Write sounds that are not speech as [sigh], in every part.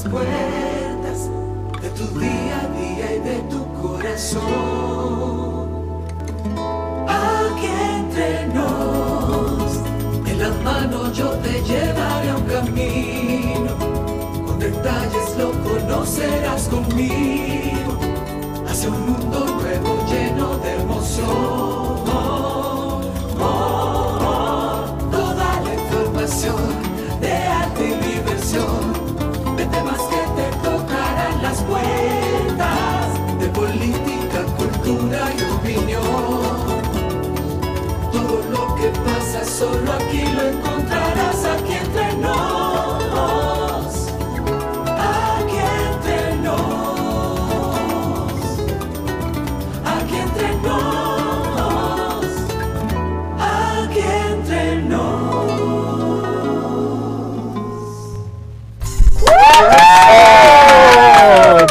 puertas de tu día a día y de tu corazón. Aquí entre nos, en la mano yo te llevaré a un camino. Con detalles lo conocerás conmigo. Solo aquí lo encontrarás aquí entre nos. Aquí entre nos. Aquí entre nos. Aquí entre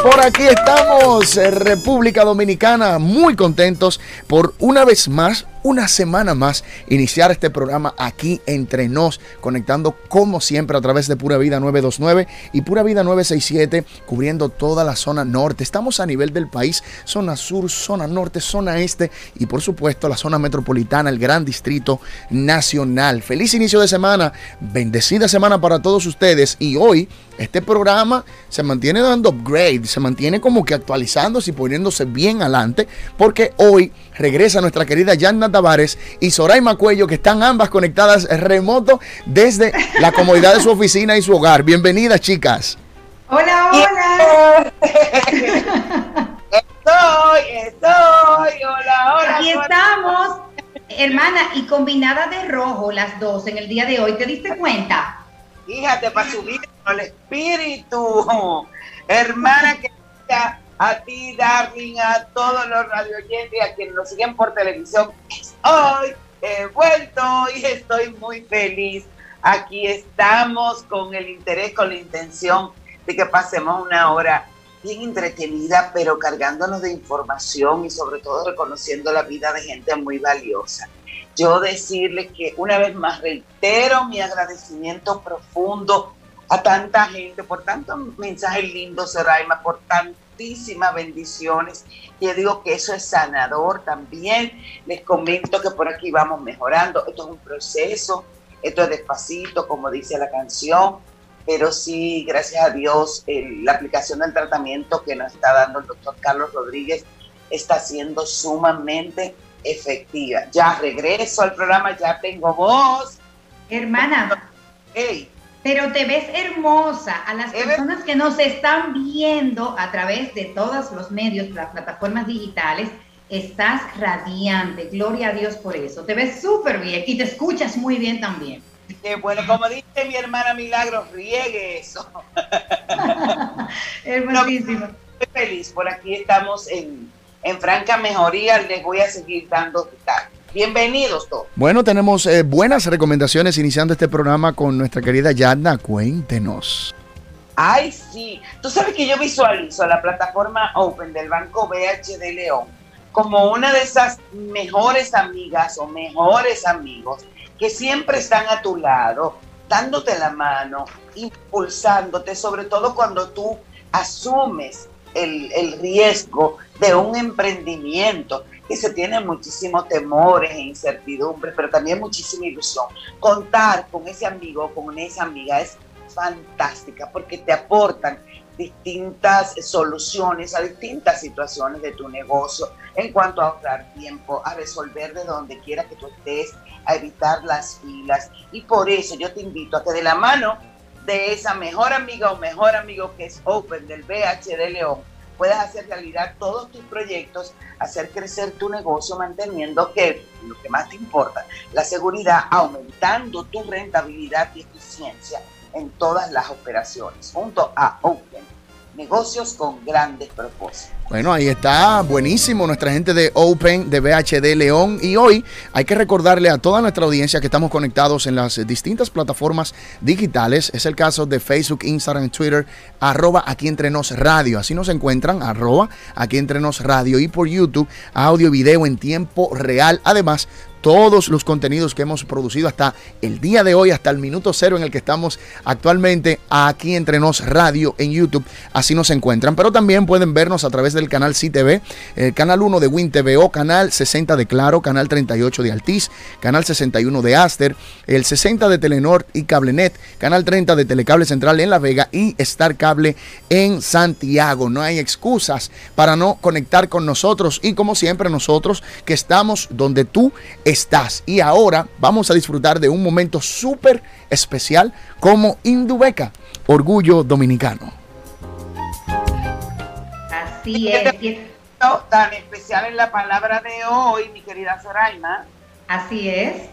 Por aquí estamos, eh, República Dominicana, muy contentos por una vez más, una semana más, iniciar este programa aquí entre nos, conectando como siempre a través de Pura Vida 929 y Pura Vida 967, cubriendo toda la zona norte. Estamos a nivel del país, zona sur, zona norte, zona este y por supuesto la zona metropolitana, el gran distrito nacional. Feliz inicio de semana, bendecida semana para todos ustedes y hoy este programa se mantiene dando upgrade, se mantiene como que actualizándose y poniéndose bien adelante, porque hoy regresa nuestra querida Yanna Tavares y Soraima Cuello, que están ambas conectadas remoto desde la comodidad de su oficina y su hogar. Bienvenidas, chicas. Hola, hola. [laughs] Estoy, estoy, hola, hola. Aquí estamos, hermana, y combinada de rojo las dos en el día de hoy. ¿Te diste cuenta? Fíjate, para subir el espíritu. Hermana querida, a ti, Darling, a todos los radioyentes y a quienes nos siguen por televisión. Hoy he vuelto y estoy muy feliz. Aquí estamos con el interés, con la intención de que pasemos una hora bien entretenida, pero cargándonos de información y sobre todo reconociendo la vida de gente muy valiosa. Yo decirles que una vez más reitero mi agradecimiento profundo a tanta gente por tantos mensajes lindos, Seraima, por tantísimas bendiciones. Y yo digo que eso es sanador también. Les comento que por aquí vamos mejorando. Esto es un proceso, esto es despacito, como dice la canción pero sí, gracias a Dios, la aplicación del tratamiento que nos está dando el doctor Carlos Rodríguez está siendo sumamente efectiva. Ya regreso al programa, ya tengo voz. Hermana, Hey, pero te ves hermosa. A las personas que nos están viendo a través de todos los medios, las plataformas digitales, estás radiante. Gloria a Dios por eso. Te ves súper bien y te escuchas muy bien también. qué bueno, como dice mi hermana Milagros, riegue eso. [laughs] Hermosísimo. Estoy feliz, por aquí estamos en, en franca mejoría, les voy a seguir dando detalles. Bienvenidos todos. Bueno, tenemos eh, buenas recomendaciones iniciando este programa con nuestra querida Yanna. Cuéntenos. Ay, sí. Tú sabes que yo visualizo la plataforma Open del Banco BHD León como una de esas mejores amigas o mejores amigos que siempre están a tu lado, dándote la mano, impulsándote, sobre todo cuando tú asumes el, el riesgo de un emprendimiento que se tiene muchísimos temores e incertidumbres, pero también muchísima ilusión. Contar con ese amigo, con esa amiga es fantástica porque te aportan distintas soluciones a distintas situaciones de tu negocio en cuanto a ahorrar tiempo, a resolver de donde quiera que tú estés, a evitar las filas. Y por eso yo te invito a que de la mano de esa mejor amiga o mejor amigo que es Open del BHD León, puedas hacer realidad todos tus proyectos, hacer crecer tu negocio manteniendo que lo que más te importa, la seguridad, aumentando tu rentabilidad y eficiencia en todas las operaciones, junto a Open, negocios con grandes propósitos. Bueno, ahí está, buenísimo nuestra gente de Open, de BHD León. Y hoy hay que recordarle a toda nuestra audiencia que estamos conectados en las distintas plataformas digitales. Es el caso de Facebook, Instagram, Twitter, arroba aquí entre radio. Así nos encuentran, arroba aquí entre radio. Y por YouTube, audio y video en tiempo real. Además, todos los contenidos que hemos producido hasta el día de hoy, hasta el minuto cero en el que estamos actualmente aquí entre nos radio en YouTube. Así nos encuentran. Pero también pueden vernos a través del canal CTV, el canal 1 de WinTVO, canal 60 de Claro, canal 38 de Altiz, canal 61 de Aster, el 60 de Telenor y Cablenet, canal 30 de Telecable Central en La Vega y Star Cable en Santiago. No hay excusas para no conectar con nosotros y como siempre nosotros que estamos donde tú estás. Y ahora vamos a disfrutar de un momento súper especial como Indubeca, orgullo dominicano. Así es. Tan especial en la palabra de hoy, mi querida Zoraima. Así es.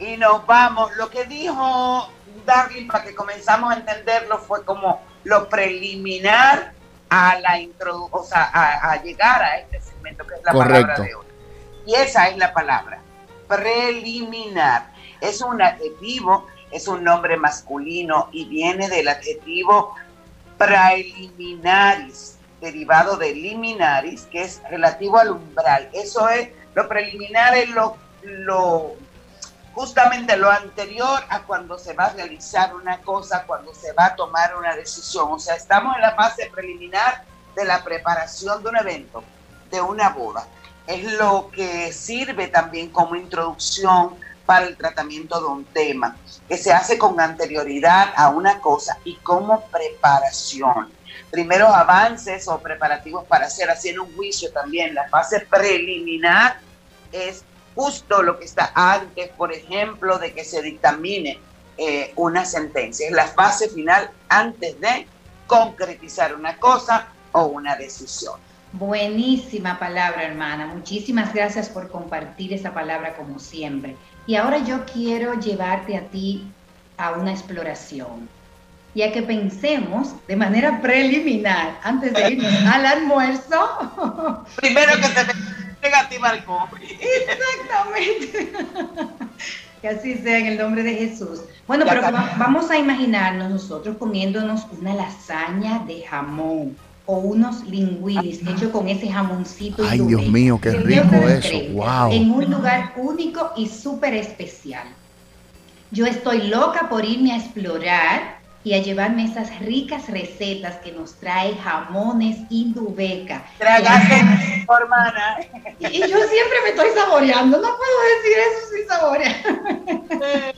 Y nos vamos. Lo que dijo Darwin, para que comenzamos a entenderlo, fue como lo preliminar a la introducción, o sea, a, llegar a este segmento que es la palabra de hoy. Y esa es la palabra, preliminar. Es un adjetivo, es un nombre masculino y viene del adjetivo preliminaris, derivado de liminaris, que es relativo al umbral. Eso es, lo preliminar es lo, lo justamente lo anterior a cuando se va a realizar una cosa, cuando se va a tomar una decisión. O sea, estamos en la fase preliminar de la preparación de un evento, de una boda es lo que sirve también como introducción para el tratamiento de un tema, que se hace con anterioridad a una cosa y como preparación. Primeros avances o preparativos para hacer, haciendo un juicio también. La fase preliminar es justo lo que está antes, por ejemplo, de que se dictamine eh, una sentencia. Es la fase final antes de concretizar una cosa o una decisión. Buenísima palabra, hermana. Muchísimas gracias por compartir esa palabra como siempre. Y ahora yo quiero llevarte a ti a una exploración, ya que pensemos de manera preliminar, antes de irnos [laughs] al almuerzo. [laughs] Primero que te negativa al Exactamente. [laughs] que así sea en el nombre de Jesús. Bueno, pero vamos a imaginarnos nosotros comiéndonos una lasaña de jamón o unos linguinis hechos con ese jamoncito. Ay, Dios mío, qué rico eso. Wow. En un lugar único y súper especial. Yo estoy loca por irme a explorar y a llevarme esas ricas recetas que nos trae jamones Indubeca. Tragaste, [laughs] hermana. Y, y, yo siempre me estoy saboreando, no puedo decir eso sin saborear.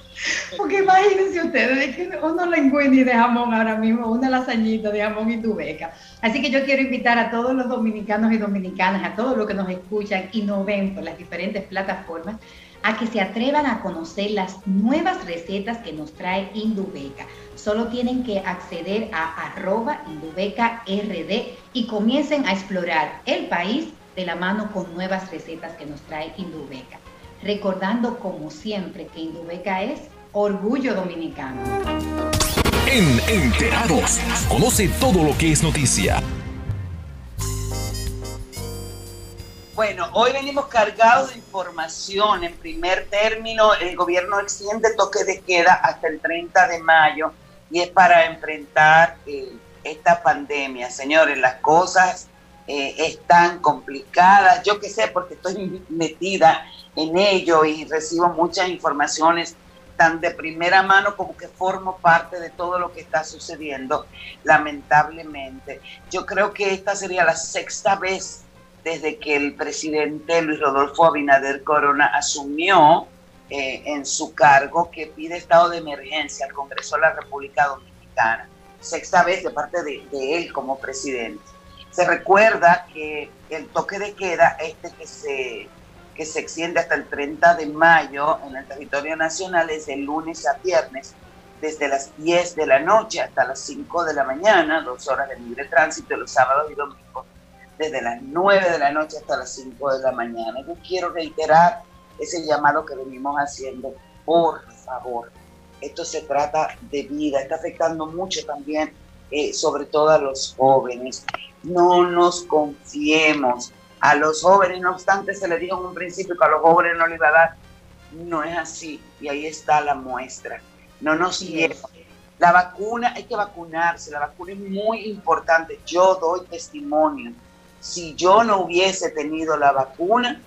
Porque imagínense ustedes, que uno linguini de jamón ahora mismo, una lasañita de jamón Indubeca. Así que yo quiero invitar a todos los dominicanos y dominicanas, a todos los que nos escuchan y nos ven por las diferentes plataformas, a que se atrevan a conocer las nuevas recetas que nos trae Indubeca. Solo tienen que acceder a arroba Indubeca RD y comiencen a explorar el país de la mano con nuevas recetas que nos trae Indubeca. Recordando como siempre que Indubeca es orgullo dominicano. En Enterados, conoce todo lo que es noticia Bueno, hoy venimos cargados de información. En primer término, el gobierno extiende toque de queda hasta el 30 de mayo y es para enfrentar eh, esta pandemia. Señores, las cosas eh, están complicadas. Yo que sé, porque estoy [laughs] metida en ello y recibo muchas informaciones tan de primera mano como que formo parte de todo lo que está sucediendo, lamentablemente. Yo creo que esta sería la sexta vez desde que el presidente Luis Rodolfo Abinader Corona asumió eh, en su cargo que pide estado de emergencia al Congreso de la República Dominicana, sexta vez de parte de, él como presidente. Se recuerda que el toque de queda, este que se, que se extiende hasta el 30 de mayo en el territorio nacional, es de lunes a viernes, desde las 10 de la noche hasta las 5 de la mañana, dos horas de libre tránsito los sábados y domingos desde las 9 de la noche hasta las 5 de la mañana. Yo quiero reiterar ese llamado que venimos haciendo. Por favor, esto se trata de vida, está afectando mucho también, eh, sobre todo a los jóvenes. No nos confiemos a los jóvenes, no obstante se le dijo en un principio que a los jóvenes no les iba a dar. No es así, y ahí está la muestra. No nos sí, La vacuna, hay que vacunarse, la vacuna es muy importante. Yo doy testimonio si yo no hubiese tenido la vacuna,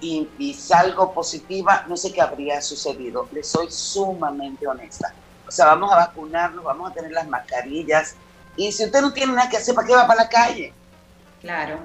y, y salgo positiva, no sé qué habría sucedido. Le soy sumamente honesta. O sea, vamos a vacunarnos, vamos a tener las mascarillas. Y si usted no tiene nada que hacer, ¿para qué va para la calle? Claro.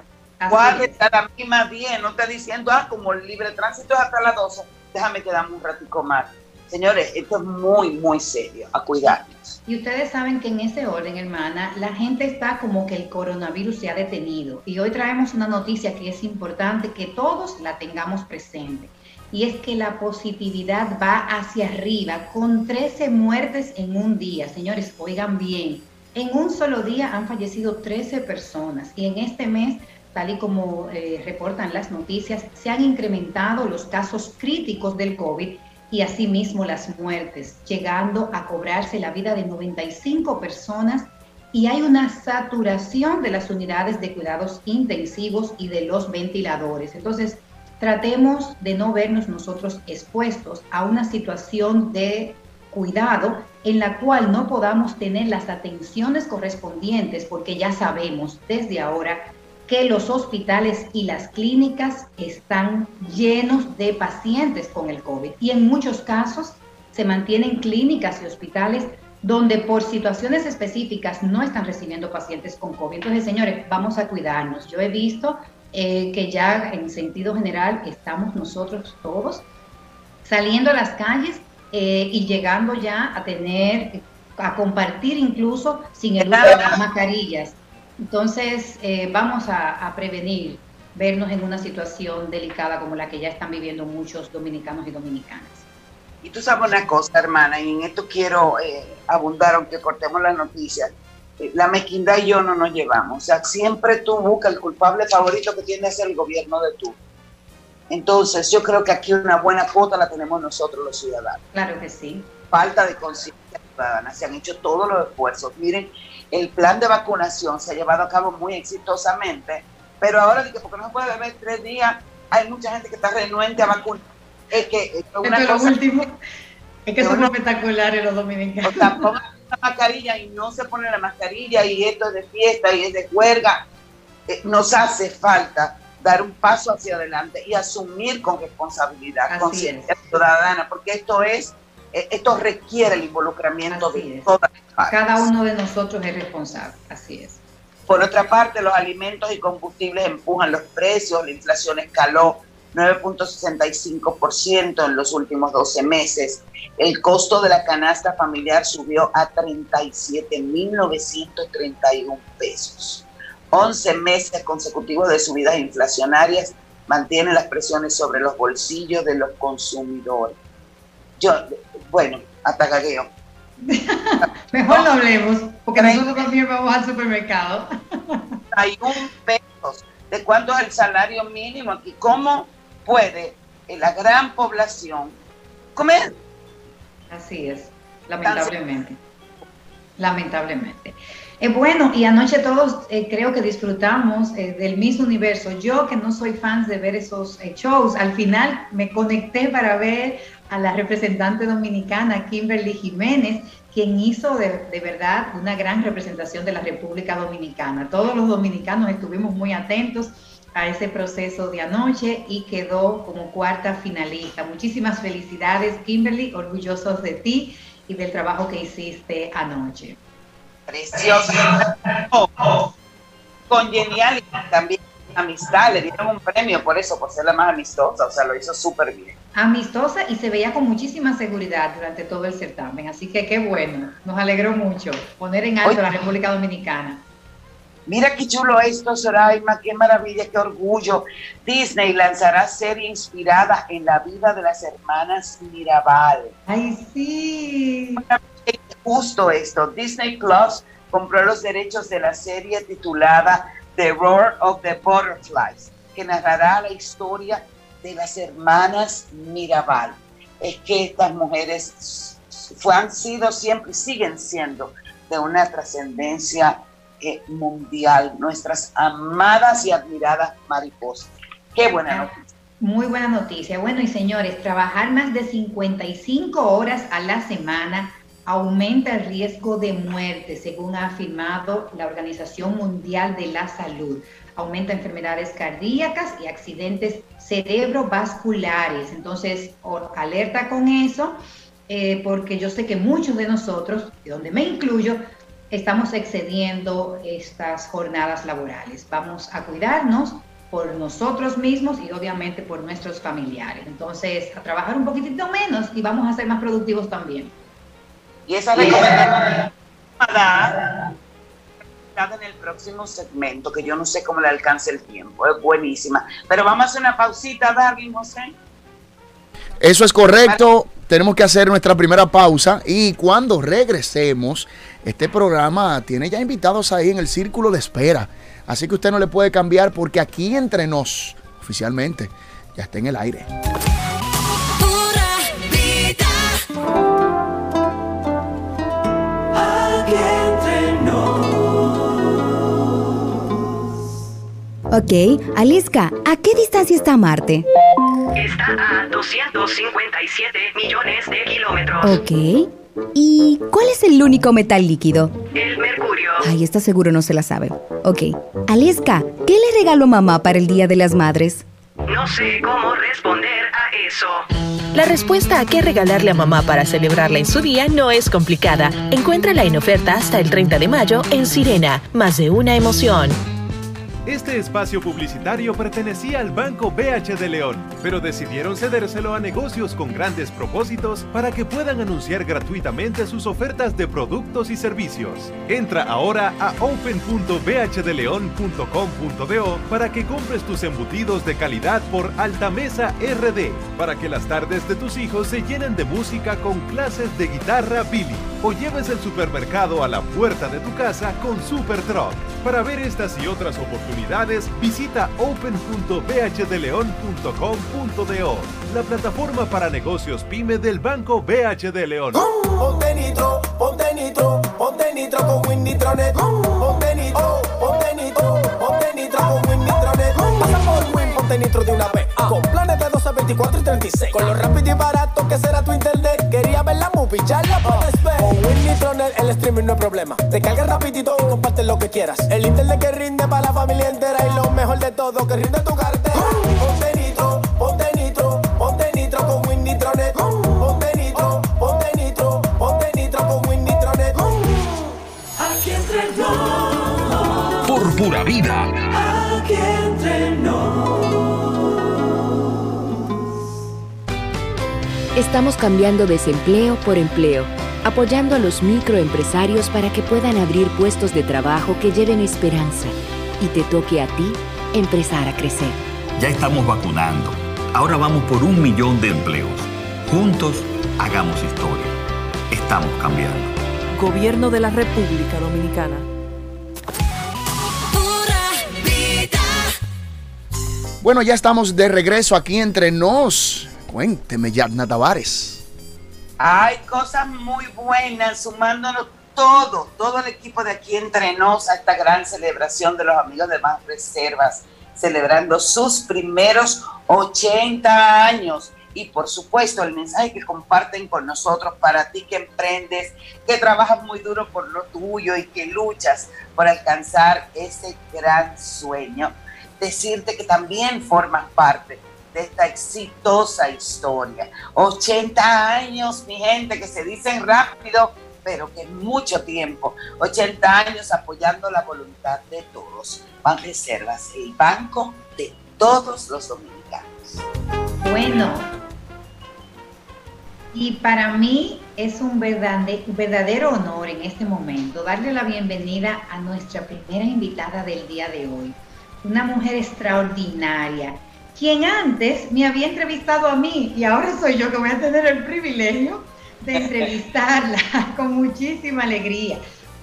Guarde a mí más bien, no está diciendo, ah, como el libre tránsito es hasta las 12, déjame quedarme un ratico más. Señores, esto es muy, muy serio, a cuidarnos. Y ustedes saben que en ese orden, hermana, la gente está como que el coronavirus se ha detenido. Y hoy traemos una noticia que es importante que todos la tengamos presente. Y es que la positividad va hacia arriba con 13 muertes en un día. Señores, oigan bien, en un solo día han fallecido 13 personas y en este mes tal y como eh, reportan las noticias, se han incrementado los casos críticos del COVID y asimismo las muertes, llegando a cobrarse la vida de 95 personas y hay una saturación de las unidades de cuidados intensivos y de los ventiladores. Entonces, tratemos de no vernos nosotros expuestos a una situación de cuidado en la cual no podamos tener las atenciones correspondientes porque ya sabemos desde ahora que los hospitales y las clínicas están llenos de pacientes con el COVID y en muchos casos se mantienen clínicas y hospitales donde por situaciones específicas no están recibiendo pacientes con COVID. Entonces, señores, vamos a cuidarnos. Yo he visto eh, que ya en sentido general estamos nosotros todos saliendo a las calles eh, y llegando ya a tener, a compartir incluso sin el uso de las mascarillas. Entonces, eh, vamos a, prevenir vernos en una situación delicada como la que ya están viviendo muchos dominicanos y dominicanas. Y tú sabes una cosa, hermana, y en esto quiero eh, abundar, aunque cortemos la noticia. Eh, la mezquindad y yo no nos llevamos. O sea, siempre tú buscas el culpable favorito que tiene es el gobierno de tú. Entonces, yo creo que aquí una buena cuota la tenemos nosotros los ciudadanos. Claro que sí. Falta de conciencia ciudadana. Se han hecho todos los esfuerzos. Miren, el plan de vacunación se ha llevado a cabo muy exitosamente, pero ahora que porque no se puede beber tres días, hay mucha gente que está renuente a vacunar. Es que es una cosa, último, es que son espectaculares los dominicanos. O sea, pongan la mascarilla y no se pone la mascarilla y esto es de fiesta y es de juerga. Eh, nos hace falta dar un paso hacia adelante y asumir con responsabilidad, conciencia ciudadana, porque esto es esto requiere el involucramiento de todas las Cada uno de nosotros es responsable, así es. Por otra parte, los alimentos y combustibles empujan los precios, la inflación escaló 9.65% en los últimos 12 meses. El costo de la canasta familiar subió a 37.931 pesos. 11 meses consecutivos de subidas inflacionarias mantienen las presiones sobre los bolsillos de los consumidores. Yo, bueno, hasta gagueo. [laughs] Mejor no hablemos, porque nosotros también vamos al supermercado. Hay un peso. ¿De cuánto es el salario mínimo aquí? ¿Cómo puede la gran población comer? Así es, lamentablemente. Lamentablemente. Eh, bueno, y anoche todos eh, creo que disfrutamos eh, del mismo universo. Yo que no soy fan de ver esos shows, al final me conecté para ver a la representante dominicana Kimberly Jiménez, quien hizo de, de, verdad una gran representación de la República Dominicana. Todos los dominicanos estuvimos muy atentos a ese proceso de anoche y quedó como cuarta finalista. Muchísimas felicidades, Kimberly, orgullosos de ti y del trabajo que hiciste anoche preciosa. Con genial también amistad, le dieron un premio por eso, por ser la más amistosa, o sea, lo hizo súper bien. Amistosa y se veía con muchísima seguridad durante todo el certamen, así que qué bueno, nos alegró mucho poner en alto la República Dominicana. Mira qué chulo esto, Soraima, qué maravilla, qué orgullo. Disney lanzará serie inspirada en la vida de las hermanas Mirabal. ¡Ay, sí! justo esto. Disney Plus compró los derechos de la serie titulada The Roar of the Butterflies, que narrará la historia de las hermanas Mirabal. Es que estas mujeres han sido siempre y siguen siendo de una trascendencia eh, mundial, nuestras amadas y admiradas mariposas. Qué buena noticia. Muy buena noticia. Bueno, y señores, trabajar más de 55 horas a la semana aumenta el riesgo de muerte, según ha afirmado la Organización Mundial de la Salud. aumenta enfermedades cardíacas y accidentes cerebrovasculares. Entonces, alerta con eso, eh, porque yo sé que muchos de nosotros, de donde me incluyo, estamos excediendo estas jornadas laborales. Vamos a cuidarnos por nosotros mismos y obviamente por nuestros familiares. Entonces, a trabajar un poquitito menos y vamos a ser más productivos también. Y esa recomendación en el próximo segmento, que yo no sé cómo le alcance el tiempo, es buenísima. Pero vamos a hacer una pausita, Darwin, José. Eso es correcto. Tenemos que hacer nuestra primera pausa y cuando regresemos, este programa tiene ya invitados ahí en el círculo de espera. Así que usted no le puede cambiar porque aquí entre nos, oficialmente, ya está en el aire. Ok, Aliska, ¿a qué distancia está Marte? Está a 257 millones de kilómetros. Ok. ¿Y cuál es el único metal líquido? El mercurio. Ay, está seguro no se la sabe. Ok. Aliska, ¿qué le regaló mamá para el Día de las Madres? No sé cómo responder a eso. La respuesta a qué regalarle a mamá para celebrarla en su día no es complicada. Encuéntrala en oferta hasta el 30 de mayo en Sirena. Más de una emoción. Este espacio publicitario pertenecía al Banco BH de León, pero decidieron cedérselo a negocios con grandes propósitos para que puedan anunciar gratuitamente sus ofertas de productos y servicios. Entra ahora a open.bhdeleon.com.do para que compres tus embutidos de calidad por Altamesa RD, para que las tardes de tus hijos se llenen de música con clases de guitarra Billy, o lleves el supermercado a la puerta de tu casa con Super Truck. Para ver estas y otras oportunidades, visita open.bhdeleon.com.do, la plataforma para negocios pyme del Banco León. Nitro de vez. De 12, 24 y 36. Con lo rápido y barato que será tu internet. Quería ver la movie, ya la puedes ver. Con Winnitronet el streaming no es problema. Te carga rapidito y comparte lo que quieras. El internet que rinde para la familia entera y lo mejor de todo que rinde tu cartera. Ponte nitro, ponte nitro, ponte nitro con Winnitronet. Ponte nitro, ponte nitro, ponte nitro con Winnitronet. Aquí entre Por pura vida. aquí Estamos cambiando desempleo por empleo, apoyando a los microempresarios para que puedan abrir puestos de trabajo que lleven esperanza y te toque a ti empezar a crecer. Ya estamos vacunando. Ahora vamos por un millón de empleos. Juntos, hagamos historia. Estamos cambiando. Gobierno de la República Dominicana. Bueno, ya estamos de regreso aquí entre nos. Cuénteme, Yarna Tavares. Hay cosas muy buenas, sumándonos todo, todo el equipo de aquí entre nos a esta gran celebración de los amigos de Más Reservas, celebrando sus primeros 80 años. Y por supuesto, el mensaje que comparten con nosotros para ti que emprendes, que trabajas muy duro por lo tuyo y que luchas por alcanzar ese gran sueño. Decirte que también formas parte de esta exitosa historia. 80 años, mi gente, que se dicen rápido, pero que mucho tiempo. 80 años apoyando la voluntad de todos. Ban Reservas, el banco de todos los dominicanos. Bueno, y para mí es un verdade- verdadero honor en este momento darle la bienvenida a nuestra primera invitada del día de hoy, una mujer extraordinaria, quien antes me había entrevistado a mí y ahora soy yo que voy a tener el privilegio de entrevistarla [laughs] con muchísima alegría,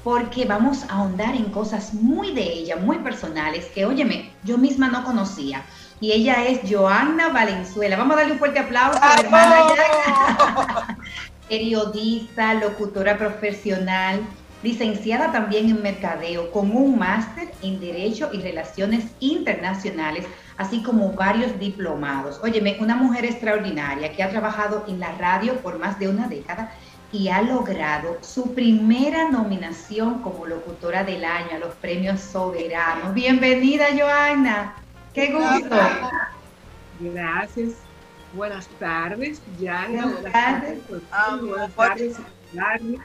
porque vamos a ahondar en cosas muy de ella, muy personales, que óyeme, yo misma no conocía. Y ella es Joanna Valenzuela. Vamos a darle un fuerte aplauso, hermana Joanna. [laughs] Periodista, locutora profesional, licenciada también en mercadeo, con un máster en Derecho y Relaciones Internacionales, así como varios diplomados. Óyeme, una mujer extraordinaria que ha trabajado en la radio por más de una década y ha logrado su primera nominación como locutora del año a los premios soberanos. Bienvenida, Joana. Qué gusto. Gracias. Buenas tardes, Yana. Buenas tardes. Ah, buenas tardes, Dani.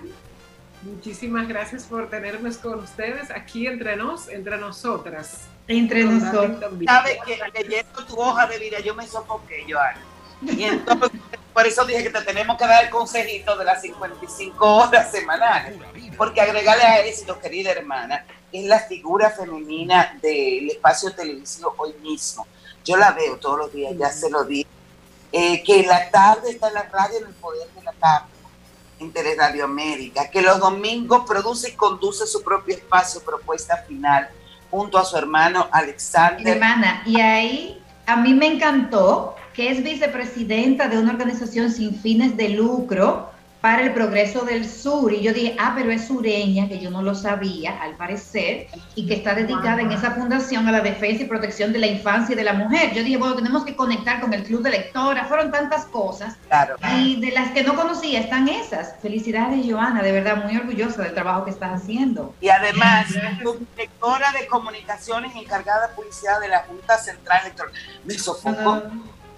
Muchísimas gracias por tenernos con ustedes aquí entre nos, entre nosotras. Entre nosotros. Sabes que leyendo tu hoja de vida yo me sofoqué, Joana. Y entonces, [laughs] por eso dije que te tenemos que dar el consejito de las 55 horas semanales. Porque agregarle a eso, querida hermana, es la figura femenina del espacio televisivo hoy mismo. Yo la veo todos los días, ya se lo dije. Eh, que en la tarde está en la radio en el poder de la tarde, en Teleradio América, que los domingos produce y conduce su propio espacio, propuesta final, junto a su hermano Alexander. Hermana, y ahí a mí me encantó que es vicepresidenta de una organización sin fines de lucro para el progreso del sur. Y yo dije, ah, pero es sureña, que yo no lo sabía, al parecer, y que está dedicada en esa fundación a la defensa y protección de la infancia y de la mujer. Yo dije, bueno, tenemos que conectar con el club de lectoras. Fueron tantas cosas. Claro. Y de las que no conocía están esas. Felicidades, Joana, de verdad, muy orgullosa del trabajo que estás haciendo. Y además, subdirectora de comunicaciones encargada de publicidad de la Junta Central Electoral. Me sofocó.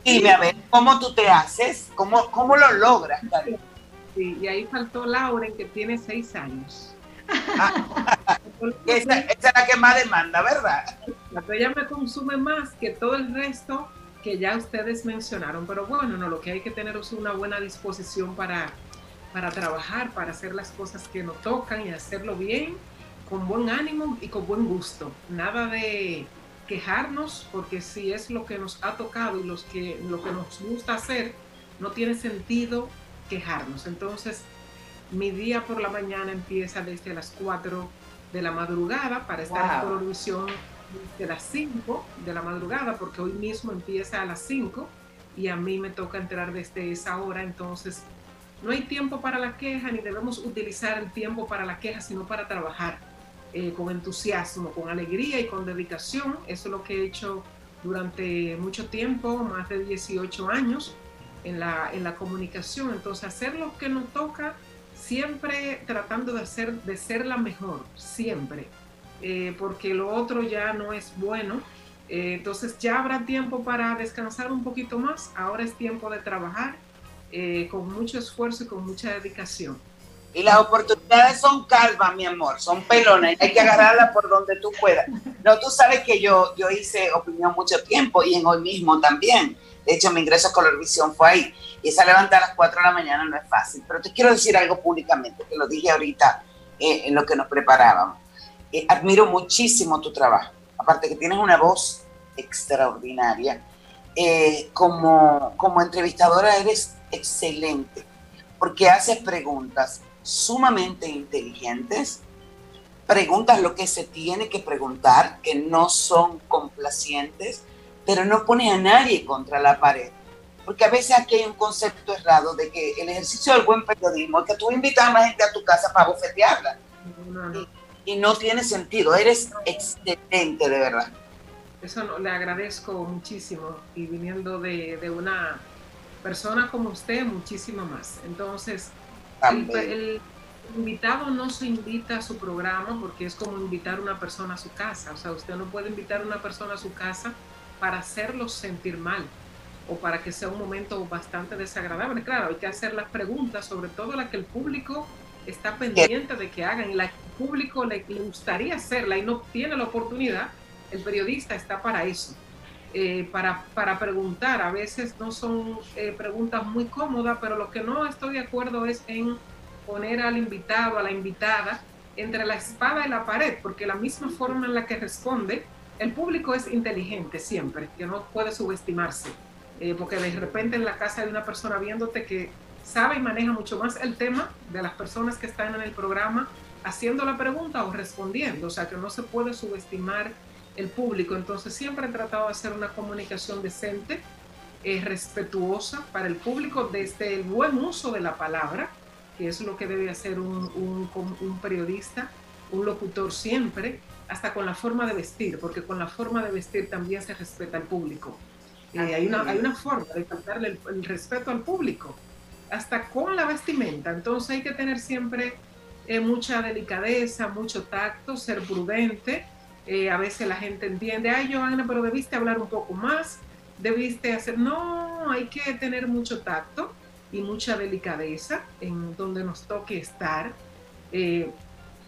Dime, a ver, ¿cómo tú te haces? ¿Cómo, cómo lo logras, Karen? Sí, y ahí faltó Lauren, que tiene seis años. [laughs] Esa, esa es la que más demanda, ¿verdad? Pero ella me consume más que todo el resto que ya ustedes mencionaron. Pero bueno, no, lo que hay que tener es una buena disposición para, para trabajar, para hacer las cosas que nos tocan y hacerlo bien, con buen ánimo y con buen gusto. Nada de quejarnos, porque si es lo que nos ha tocado y los que, lo que nos gusta hacer, no tiene sentido quejarnos. Entonces, mi día por la mañana empieza desde las 4 de la madrugada para estar Wow. en Corovisión de las 5 de la madrugada, porque hoy mismo empieza a las 5 y a mí me toca entrar desde esa hora. Entonces, no hay tiempo para la queja ni debemos utilizar el tiempo para la queja, sino para trabajar eh, con entusiasmo, con alegría y con dedicación. Eso es lo que he hecho durante mucho tiempo, más de 18 años en la, en la comunicación. Entonces, hacer lo que nos toca, siempre tratando de, hacer, de ser la mejor, siempre, Eh, porque lo otro ya no es bueno. Eh, entonces, ya habrá tiempo para descansar un poquito más. Ahora es tiempo de trabajar eh, con mucho esfuerzo y con mucha dedicación. Y las oportunidades son calvas, mi amor, son pelonas, y hay que agarrarlas por donde tú puedas. No, tú sabes que yo, yo hice opinión mucho tiempo y en hoy mismo también. De hecho, mi ingreso a Colorvisión fue ahí. Y esa levantar a las 4 de la mañana no es fácil. Pero te quiero decir algo públicamente, que lo dije ahorita eh, en lo que nos preparábamos. Eh, admiro muchísimo tu trabajo. Aparte que tienes una voz extraordinaria. Eh, como, como entrevistadora eres excelente, porque haces preguntas sumamente inteligentes, preguntas lo que se tiene que preguntar, que no son complacientes, pero no pones a nadie contra la pared. Porque a veces aquí hay un concepto errado de que el ejercicio del buen periodismo es que tú invitas a la gente a tu casa para bofetearla. Y, y no tiene sentido. Eres excelente, de verdad. Eso no, le agradezco muchísimo y viniendo de, de una persona como usted, muchísimo más. Entonces, el invitado no se invita a su programa porque es como invitar una persona a su casa. O sea, usted no puede invitar a una persona a su casa para hacerlo sentir mal o para que sea un momento bastante desagradable. Claro, hay que hacer las preguntas, sobre todo la que el público está pendiente de que hagan y la el público le, le gustaría hacerla y no tiene la oportunidad. El periodista está para eso. eh, para, para preguntar. A veces no son eh, preguntas muy cómodas, pero lo que no estoy de acuerdo es en poner al invitado, a la invitada, entre la espada y la pared, porque la misma forma en la que responde, el público es inteligente siempre, que no puede subestimarse, eh, porque de repente en la casa hay una persona viéndote que sabe y maneja mucho más el tema de las personas que están en el programa haciendo la pregunta o respondiendo, o sea que no se puede subestimar el público. Entonces siempre he tratado de hacer una comunicación decente, eh, respetuosa para el público desde el buen uso de la palabra, que es lo que debe hacer un, un- un periodista, un locutor siempre, hasta con la forma de vestir, porque con la forma de vestir también se respeta al público. Eh, hay, una, hay una forma de faltarle el, el respeto al público. hasta con la vestimenta. Entonces hay que tener siempre eh, mucha delicadeza, mucho tacto, ser prudente. Eh, a veces la gente entiende, ay Joana, pero debiste hablar un poco más, debiste hacer, no, hay que tener mucho tacto y mucha delicadeza en donde nos toque estar. Eh,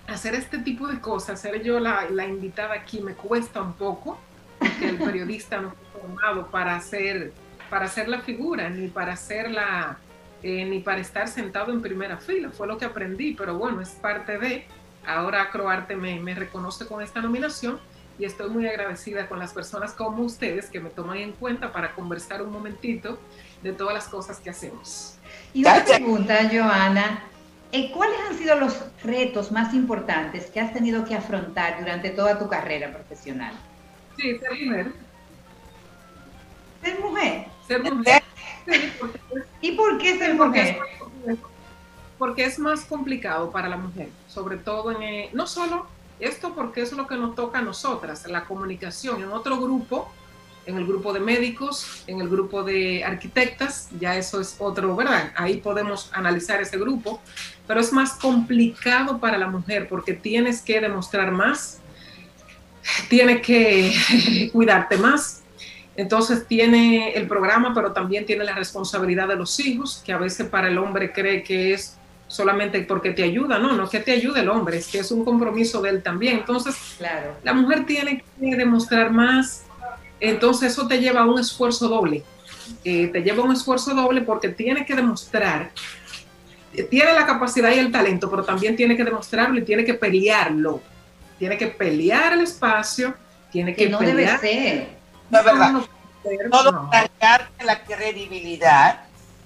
hacer este tipo de cosas, ser yo la, la invitada aquí me cuesta un poco, porque el [laughs] periodista no fue formado para hacer, para hacer la figura, ni para hacer la, eh, ni para estar sentado en primera fila. Fue lo que aprendí, pero bueno, es parte de. Ahora Croarte me, me reconoce con esta nominación y estoy muy agradecida con las personas como ustedes que me toman en cuenta para conversar un momentito de todas las cosas que hacemos. Y una pregunta, Joana. eh, ¿Cuáles han sido los retos más importantes que has tenido que afrontar durante toda tu carrera profesional? Sí, ser mujer. ¿Ser mujer? Ser mujer. ¿Y por qué ser Porque mujer? es, porque es más complicado para la mujer, sobre todo en, eh, no solo esto porque es lo que nos toca a nosotras, la comunicación en otro grupo, en el grupo de médicos, en el grupo de arquitectas, ya eso es otro, ¿verdad? Ahí podemos analizar ese grupo, pero es más complicado para la mujer porque tienes que demostrar más, tienes que [laughs] cuidarte más, entonces tiene el programa, pero también tiene la responsabilidad de los hijos, que a veces para el hombre cree que es solamente porque te ayuda, no, no es que te ayude el hombre, es que es un compromiso de él también. Entonces, Claro. la mujer tiene que demostrar más, entonces eso te lleva a un esfuerzo doble. Eh, te lleva a un esfuerzo doble porque tiene que demostrar, tiene la capacidad y el talento, pero también tiene que demostrarlo y tiene que pelearlo. Tiene que pelear el espacio, tiene que, Que no debe pelear. ser. No es verdad. No, Todo no. la credibilidad,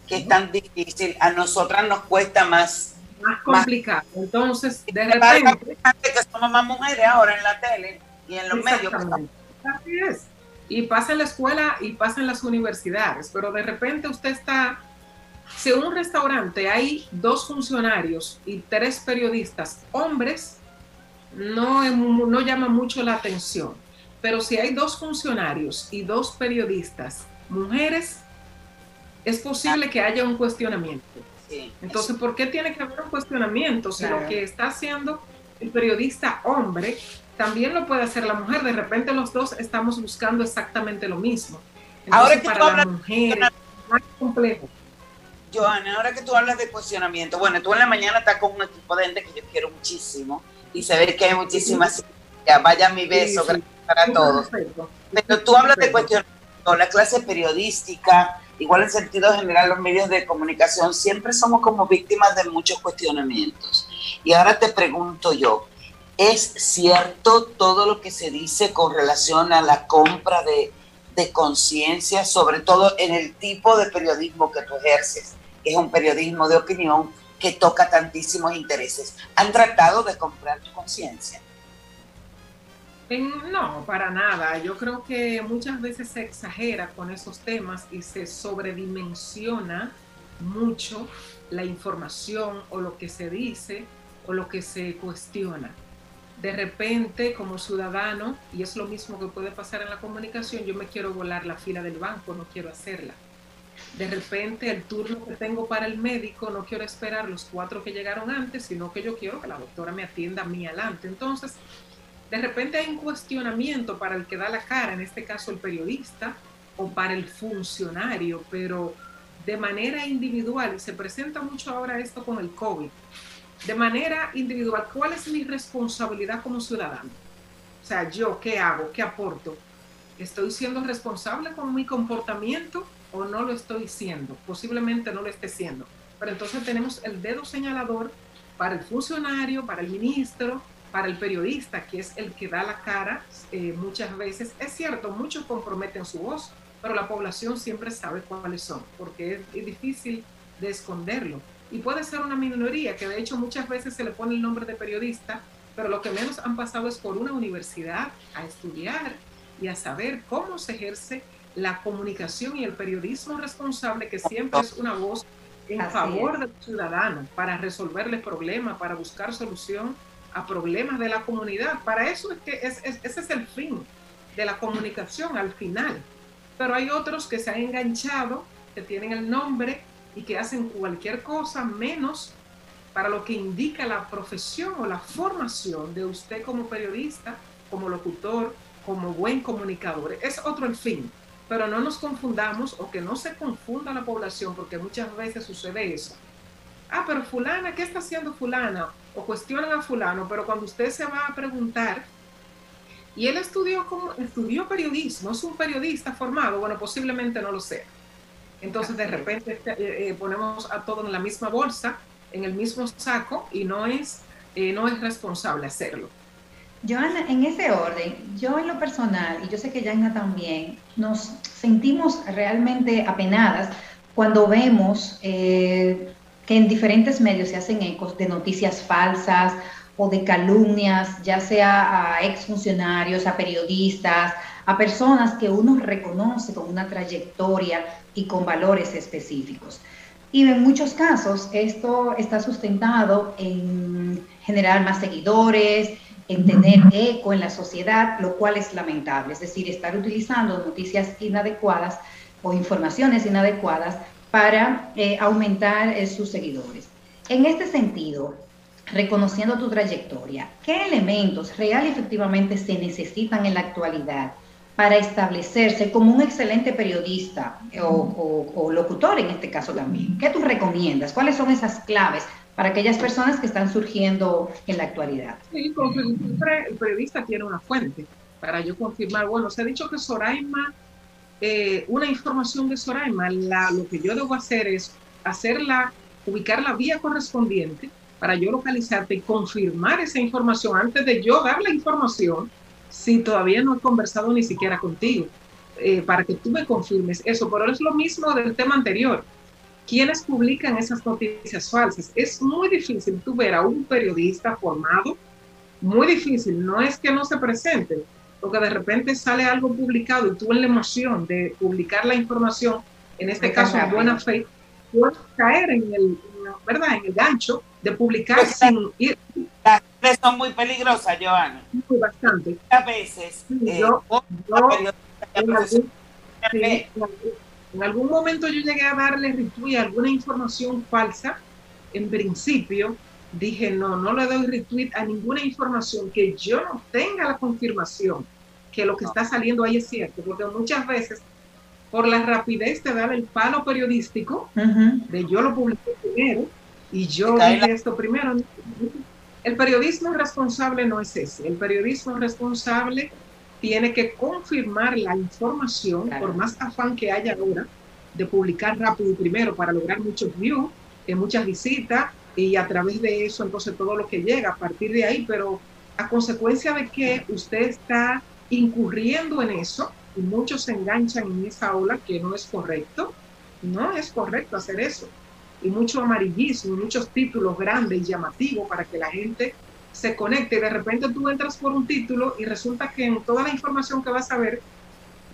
que es tan difícil, a nosotras nos cuesta más. más complicado. Entonces, de repente, que somos más mujeres ahora en la tele y en los medios. Así es. Y pasa en la escuela y pasa en las universidades, pero de repente usted está, si en un restaurante hay dos funcionarios y tres periodistas hombres, no, no llama mucho la atención. Pero si hay dos funcionarios y dos periodistas mujeres, es posible que haya un cuestionamiento. Sí. Entonces, ¿por qué tiene que haber un cuestionamiento si Claro. lo que está haciendo el periodista hombre también lo puede hacer la mujer? De repente los dos estamos buscando exactamente lo mismo. Entonces, Ahora que tú para la hablas- mujer es más complejo. Ahora que tú hablas de cuestionamiento, bueno, tú en la mañana estás con un equipo de gente que yo quiero muchísimo y se ve que hay muchísimas. Ya, vaya mi beso, Sí, sí. gracias para todos. Perfecto. Pero tú hablas de Perfecto. cuestionamiento, la clase periodística, igual en sentido general los medios de comunicación, siempre somos como víctimas de muchos cuestionamientos. Y ahora te pregunto yo, ¿es cierto todo lo que se dice con relación a la compra de, de conciencia, sobre todo en el tipo de periodismo que tú ejerces, es un periodismo de opinión que toca tantísimos intereses? ¿Han tratado de comprar tu conciencia? En- no, para nada. Yo creo que muchas veces se exagera con esos temas y se sobredimensiona mucho la información o lo que se dice o lo que se cuestiona. De repente, como ciudadano, y es lo mismo que puede pasar en la comunicación, yo me quiero volar la fila del banco, no quiero hacerla. De repente, el turno que tengo para el médico, no quiero esperar los cuatro que llegaron antes, sino que yo quiero que la doctora me atienda a mí adelante. Entonces, de repente hay un cuestionamiento para el que da la cara, en este caso el periodista, o para el funcionario, pero de manera individual, y se presenta mucho ahora esto con el COVID, de manera individual, ¿cuál es mi responsabilidad como ciudadano? O sea, yo, ¿qué hago? ¿Qué aporto? ¿Estoy siendo responsable con mi comportamiento o no lo estoy siendo? Posiblemente no lo esté siendo. Pero entonces tenemos el dedo señalador para el funcionario, para el ministro, para el periodista, que es el que da la cara eh, muchas veces. Es cierto, muchos comprometen su voz, pero la población siempre sabe cuáles son, porque es, es difícil de esconderlo. Y puede ser una minoría, que de hecho muchas veces se le pone el nombre de periodista, pero lo que menos han pasado es por una universidad a estudiar y a saber cómo se ejerce la comunicación y el periodismo responsable, que siempre es una voz en Así favor es. del ciudadano, para resolverle problemas, para buscar solución a problemas de la comunidad. Para eso es que es- es- ese es el fin de la comunicación al final. Pero hay otros que se han enganchado, que tienen el nombre y que hacen cualquier cosa menos para lo que indica la profesión o la formación de usted como periodista, como locutor, como buen comunicador. Es otro el fin, pero no nos confundamos o que no se confunda la población porque muchas veces sucede eso. Ah, pero fulana, ¿qué está haciendo fulana? O cuestionan a fulano, pero cuando usted se va a preguntar, y él estudió, como, estudió periodismo, es un periodista formado, bueno, posiblemente no lo sea. Entonces de repente eh, eh, ponemos a todo en la misma bolsa, en el mismo saco, y no es, eh, no es responsable hacerlo. Joana, en ese orden, yo en lo personal, y yo sé que Jaina también, nos sentimos realmente apenadas cuando vemos que en diferentes medios se hacen ecos de noticias falsas o de calumnias, ya sea a exfuncionarios, a periodistas, a personas que uno reconoce con una trayectoria y con valores específicos. Y en muchos casos esto está sustentado en generar más seguidores, en tener eco en la sociedad, lo cual es lamentable. Es decir, estar utilizando noticias inadecuadas o informaciones inadecuadas para eh, aumentar eh, sus seguidores. En este sentido, reconociendo tu trayectoria, ¿qué elementos real y efectivamente se necesitan en la actualidad para establecerse como un excelente periodista o, locutor en este caso también? ¿Qué tú recomiendas? ¿Cuáles son esas claves para aquellas personas que están surgiendo en la actualidad? Sí, siempre el periodista tiene una fuente para yo confirmar. Bueno, se ha dicho que Soraima, eh, una información de Soraima, lo que yo debo hacer es hacerla, ubicar la vía correspondiente para yo localizarte y confirmar esa información antes de yo dar la información si todavía no he conversado ni siquiera contigo, eh, para que tú me confirmes eso. Pero es lo mismo del tema anterior. ¿Quiénes publican esas noticias falsas? Es muy difícil tú ver a un periodista formado, muy difícil, no es que no se presente, porque de repente sale algo publicado y tú en la emoción de publicar la información, en este caso en buena fe, puedes caer en el, ¿verdad? en el gancho de publicar Pues, sin ir. Son muy peligrosas, Joana. Muy bastante. A veces, eh, yo- en algún, sí, en algún momento yo llegué a darle retweet a alguna información falsa. En principio dije, no, no le doy retweet a ninguna información que yo no tenga la confirmación que lo que está saliendo ahí es cierto, porque muchas veces por la rapidez te dan el palo periodístico de yo lo publiqué primero y yo dije la- esto primero. El periodismo responsable no es ese. El periodismo responsable tiene que confirmar la información, por más afán que haya ahora, de publicar rápido y primero para lograr muchos views, eh, muchas visitas, y a través de eso entonces todo lo que llega a partir de ahí, pero a consecuencia de que usted está incurriendo en eso, y muchos se enganchan en esa ola que no es correcto, no es correcto hacer eso. Y mucho amarillismo, muchos títulos grandes y llamativos para que la gente se conecte. Y de repente tú entras por un título y resulta que en toda la información que vas a ver,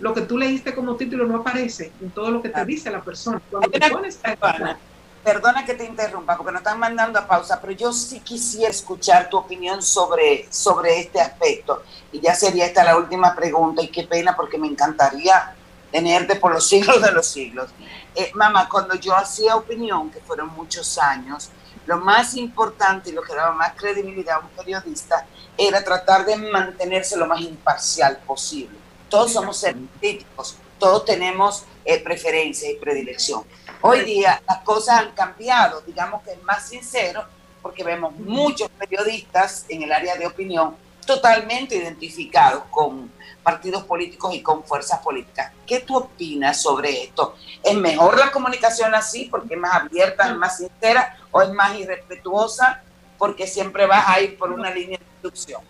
lo que tú leíste como título no aparece en todo lo que te dice la persona. Cuando te pones a Joana, Perdona que te interrumpa porque nos están mandando a pausa, pero yo sí quisiera escuchar tu opinión sobre, sobre este aspecto. Y ya sería esta la última pregunta, y qué pena porque me encantaría tenerte por los siglos de los siglos. Eh, mamá, cuando yo hacía opinión, que fueron muchos años, lo más importante y lo que daba más credibilidad a un periodista era tratar de mantenerse lo más imparcial posible. Todos somos seres críticos, todos tenemos eh, preferencia y predilección. Hoy día las cosas han cambiado, digamos que es más sincero, porque vemos muchos periodistas en el área de opinión totalmente identificados con partidos políticos y con fuerzas políticas. ¿Qué tú opinas sobre esto? ¿Es mejor la comunicación así porque es más abierta, es más sincera o es más irrespetuosa porque siempre vas a ir por una línea de instrucción?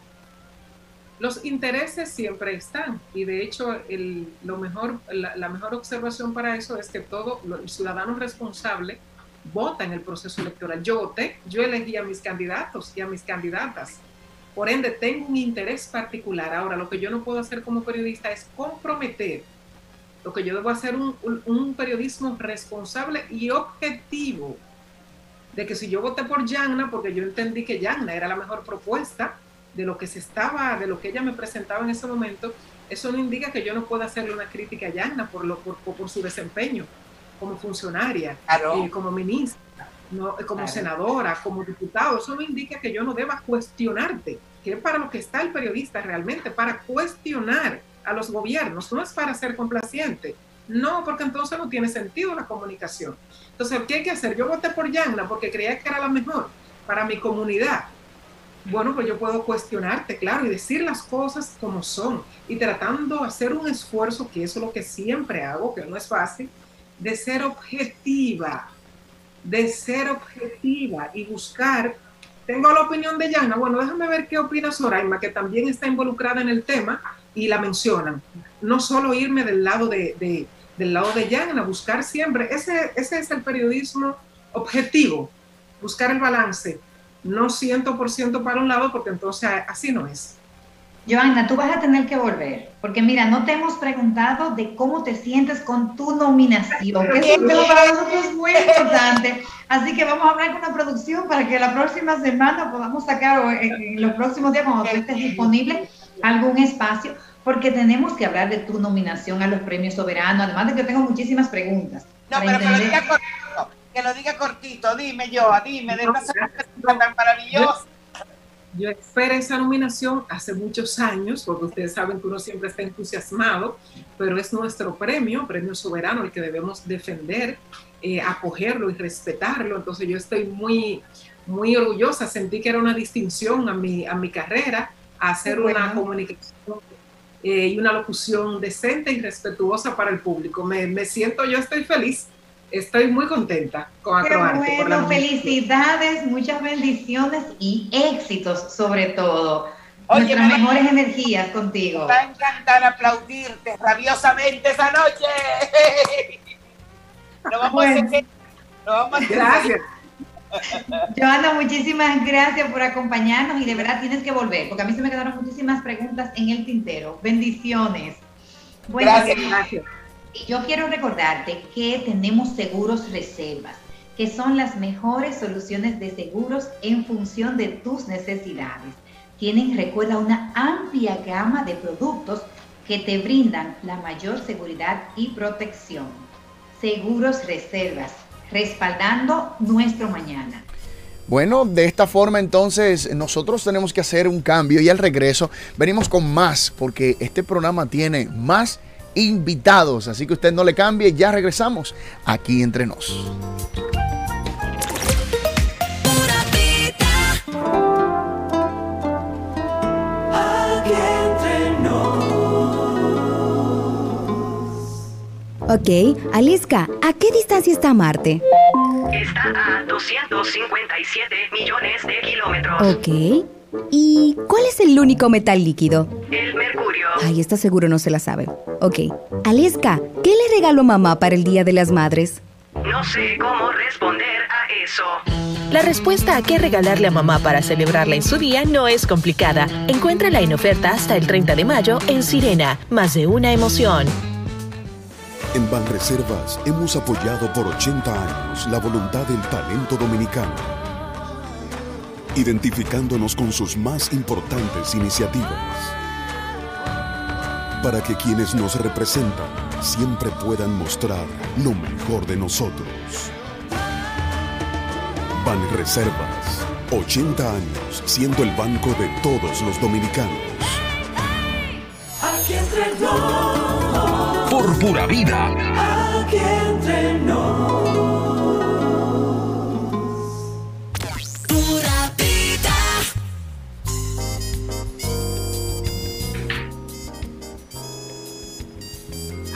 los intereses siempre están y de hecho el, lo mejor, la, la mejor observación para eso es que todo el ciudadano responsable vota en el proceso electoral. Yo voté, yo elegí a mis candidatos y a mis candidatas. Por ende, tengo un interés particular. Ahora, lo que yo no puedo hacer como periodista es comprometer. Lo que yo debo hacer un, un- un periodismo responsable y objetivo. De que si yo voté por Yanna, porque yo entendí que Yanna era la mejor propuesta, de lo que se estaba, de lo que ella me presentaba en ese momento, eso no indica que yo no pueda hacerle una crítica a Yanna por, lo, por, por su desempeño. como funcionaria, Claro. eh, como ministra, no, como Claro. senadora, como diputado. Eso no indica que yo no deba cuestionarte, que es para lo que está el periodista realmente, para cuestionar a los gobiernos, no es para ser complaciente. No, porque entonces no tiene sentido la comunicación. Entonces, ¿qué hay que hacer? Yo voté por Yagna porque creía que era la mejor para mi comunidad. Bueno, pues yo puedo cuestionarte, claro, y decir las cosas como son, y tratando de hacer un esfuerzo, que eso es lo que siempre hago, que no es fácil, de ser objetiva, de ser objetiva y buscar. Tengo la opinión de Yana, bueno, déjame ver qué opina Soraima, que también está involucrada en el tema y la mencionan. No solo irme del lado de, de- del lado de Yana, buscar siempre, ese, ese es el periodismo objetivo, buscar el balance, no 100% para un lado, porque entonces así no es. Joana, tú vas a tener que volver, porque mira, no te hemos preguntado de cómo te sientes con tu nominación, que es un tema para nosotros muy importante. Así que vamos a hablar con la producción para que la próxima semana podamos sacar, o en, en los próximos días, cuando tú estés disponible, algún espacio, porque tenemos que hablar de tu nominación a los premios soberanos, además de que tengo muchísimas preguntas. No, pero que lo diga cortito, que lo diga cortito, dime yo, dime, de esta sorpresa tan maravillosa. Yo esperé esa nominación hace muchos años, porque ustedes saben que uno siempre está entusiasmado, pero es nuestro premio, premio soberano, el que debemos defender, eh, acogerlo y respetarlo. Entonces yo estoy muy, muy orgullosa, sentí que era una distinción a mi, a mi carrera, hacer bueno. una comunicación eh, y una locución decente y respetuosa para el público. Me, me siento, yo estoy feliz, estoy muy contenta con Qué Acroarte. por la bueno, felicidades, muchas bendiciones y éxitos sobre todo. Oye, Nuestras me mejores energías contigo. Me va a encantar aplaudirte rabiosamente esa noche. [laughs] Lo vamos a hacer. Lo vamos a. Gracias. Joana, muchísimas gracias por acompañarnos y de verdad tienes que volver, porque a mí se me quedaron muchísimas preguntas en el tintero. Bendiciones. Bueno, Gracias. Gracias. Yo quiero recordarte que tenemos seguros reservas, que son las mejores soluciones de seguros en función de tus necesidades. Tienen, recuerda, una amplia gama de productos que te brindan la mayor seguridad y protección. Seguros reservas, respaldando nuestro mañana. Bueno, de esta forma entonces nosotros tenemos que hacer un cambio y al regreso venimos con más porque este programa tiene más invitados, así que usted no le cambie, ya regresamos aquí entre nos. Ok, Aliska, ¿a qué distancia está Marte? Está a 257 millones de kilómetros. Ok. ¿Y cuál es el único metal líquido? El. Ay, está seguro no se la sabe. Ok. Aliska, ¿qué le regaló mamá para el Día de las Madres? No sé cómo responder a eso. La respuesta a qué regalarle a mamá para celebrarla en su día no es complicada. Encuéntrala en oferta hasta el 30 de mayo en Sirena. Más de una emoción. En Banreservas hemos apoyado por 80 años la voluntad del talento dominicano, identificándonos con sus más importantes iniciativas, para que quienes nos representan siempre puedan mostrar lo mejor de nosotros. Banreservas, 80 años siendo el banco de todos los dominicanos. Aquí entre nos, Por pura vida. aquí entre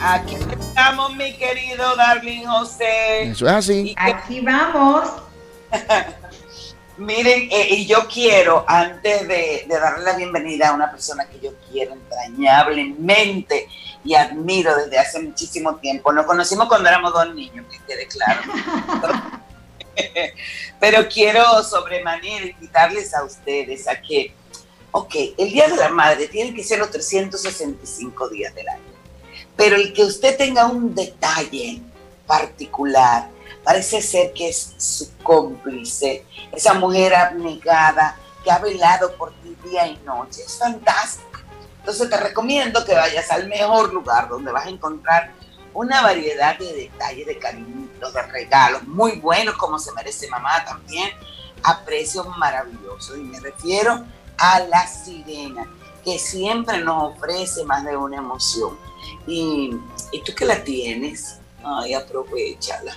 Aquí estamos, mi querido Darling José. Eso es así. Aquí vamos. [laughs] Miren, eh, y yo quiero, antes de, de darle la bienvenida a una persona que yo quiero entrañablemente y admiro desde hace muchísimo tiempo, nos conocimos cuando éramos dos niños, que quede claro. [laughs] Pero quiero sobremanera invitarles a ustedes a que, ok, el Día de la Madre tiene que ser los 365 días del año, pero el que usted tenga un detalle particular, parece ser que es su cómplice, esa mujer abnegada que ha velado por ti día y noche, es fantástico. Entonces te recomiendo que vayas al mejor lugar donde vas a encontrar una variedad de detalles, de cariñitos, de regalos, muy buenos como se merece mamá también, a precios maravillosos. Y me refiero a la sirena, que siempre nos ofrece más de una emoción. Y, y tú que la tienes, ay, aprovechala,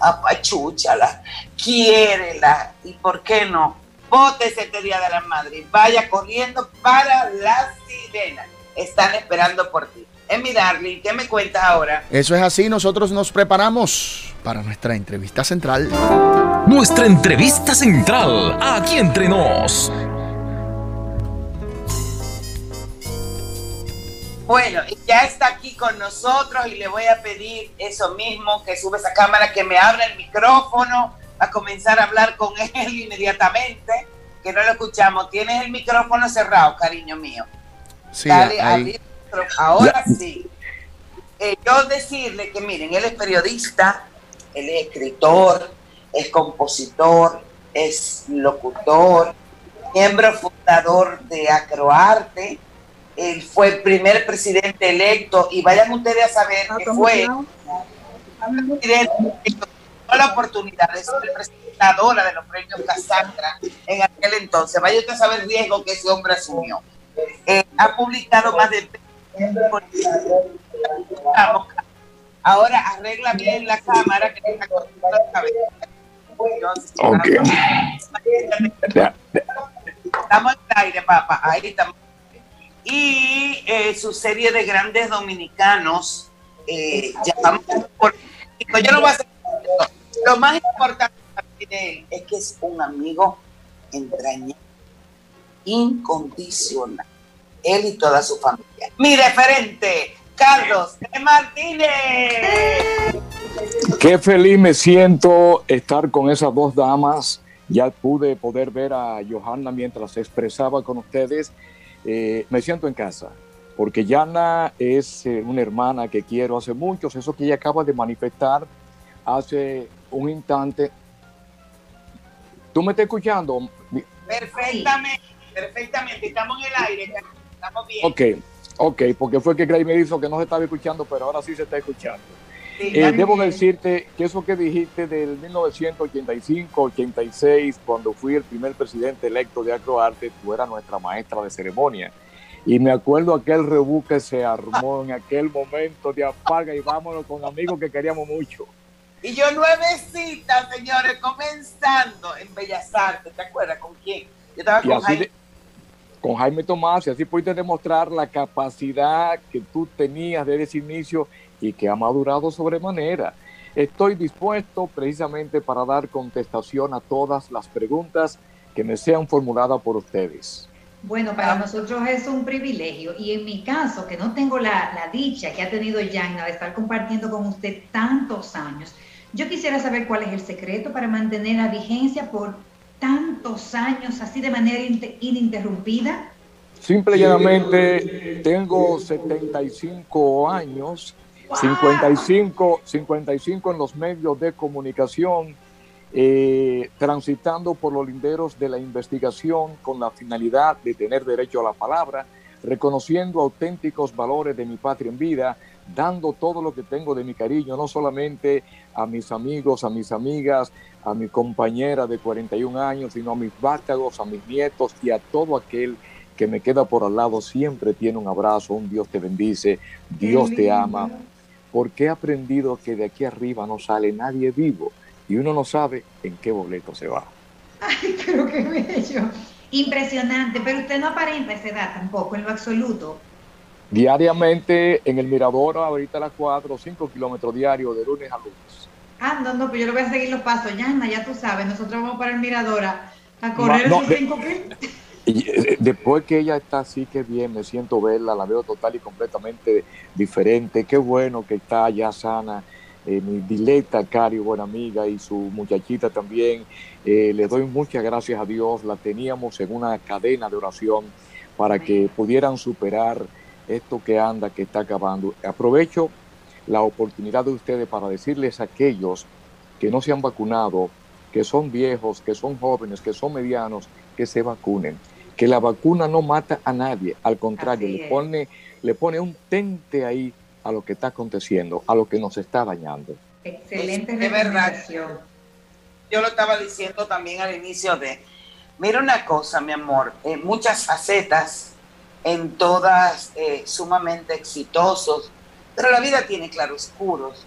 apachúchala, quiérela, y por qué no, bótese este Día de la Madre, vaya corriendo para la sirena. Están esperando por ti. Emi Darling, ¿qué me cuentas ahora? Eso es así, nosotros nos preparamos para nuestra entrevista central. Nuestra entrevista central, aquí entre nos. Bueno, ya está aquí con nosotros y le voy a pedir eso mismo, que sube esa cámara, que me abra el micrófono, a comenzar a hablar con [laughs] él inmediatamente, que no lo escuchamos. Tienes el micrófono cerrado, cariño mío. Sí, Dale, ahí. ahora sí. Eh, yo decirle que miren, él es periodista, él es escritor, es compositor, es locutor, miembro fundador de Acroarte, él fue el primer presidente electo y vayan ustedes a saber que fue el presidente que tuvo la oportunidad de ser presentadora de los premios Casandra en aquel entonces. Vaya usted a saber el riesgo que ese hombre asumió. Eh, ha publicado más de Ahora arregla bien la cámara que está cortando la cabeza. Ok. Ya, Estamos en el aire, papá. Ahí estamos. Y eh, su serie de grandes dominicanos, eh, por- Yo no voy a hacer. Lo más importante de él es que es un amigo entrañable, incondicional. Él y toda su familia. Mi referente, Carlos de Martínez. Qué feliz me siento estar con esas dos damas. Ya pude poder ver a Johanna mientras se expresaba con ustedes. Eh, me siento en casa, porque Yana es eh, una hermana que quiero hace muchos, eso que ella acaba de manifestar hace un instante. ¿Tú me estás escuchando? Perfectamente, perfectamente. Estamos en el aire, estamos bien. Ok, ok, porque fue que Gray me dijo que no se estaba escuchando, pero ahora sí se está escuchando. Eh, debo decirte que eso que dijiste del 1985-86, cuando fui el primer presidente electo de Acroarte, tú eras nuestra maestra de ceremonia. Y me acuerdo aquel rebú que se armó en aquel momento de apaga y vámonos con amigos que queríamos mucho. Y yo nuevecita, señores, comenzando en Bellas Artes, ¿te acuerdas con quién? Yo estaba Y con Jaime. de- con Jaime Tomás, y así pudiste demostrar la capacidad que tú tenías desde ese inicio y que ha madurado sobremanera. Estoy dispuesto precisamente para dar contestación a todas las preguntas que me sean formuladas por ustedes. Bueno, para nosotros es un privilegio y en mi caso, que no tengo la, la dicha que ha tenido Yana de estar compartiendo con usted tantos años, yo quisiera saber cuál es el secreto para mantener la vigencia por tantos años así de manera inte- ininterrumpida. Simple y llanamente tengo 75 años, 55, 55 en los medios de comunicación, eh, transitando por los linderos de la investigación con la finalidad de tener derecho a la palabra, reconociendo auténticos valores de mi patria en vida, dando todo lo que tengo de mi cariño, no solamente a mis amigos, a mis amigas, a mi compañera de 41 años, sino a mis vástagos, a mis nietos y a todo aquel que me queda por al lado, siempre tiene un abrazo, un Dios te bendice, Dios te ama, porque he aprendido que de aquí arriba no sale nadie vivo y uno no sabe en qué boleto se va. Ay, pero qué bello. Impresionante, pero usted no aparenta esa edad tampoco, en lo absoluto. Diariamente en el Mirador, ahorita a las 4 o 5 kilómetros diarios de lunes a lunes. Ah, no, no, pues yo le voy a seguir los pasos. Yana, ya tú sabes, nosotros vamos para el Mirador a, correr no, esos de- cinco kilómetros. [laughs] Y eh, después que ella está así, que bien, me siento verla, la veo total y completamente diferente. Qué bueno que está ya sana. Eh, mi dileta Cari, buena amiga, y su muchachita también. Eh, le doy muchas gracias a Dios. La teníamos en una cadena de oración para que pudieran superar esto que anda, que está acabando. Aprovecho la oportunidad de ustedes para decirles a aquellos que no se han vacunado, que son viejos, que son jóvenes, que son medianos, que se vacunen. Que la vacuna no mata a nadie, al contrario, le pone, le pone un tente ahí a lo que está aconteciendo, a lo que nos está dañando. Excelente de verdad. Yo lo estaba diciendo también al inicio de, mira una cosa, mi amor, eh, muchas facetas, en todas eh, sumamente exitosos, pero la vida tiene claroscuros.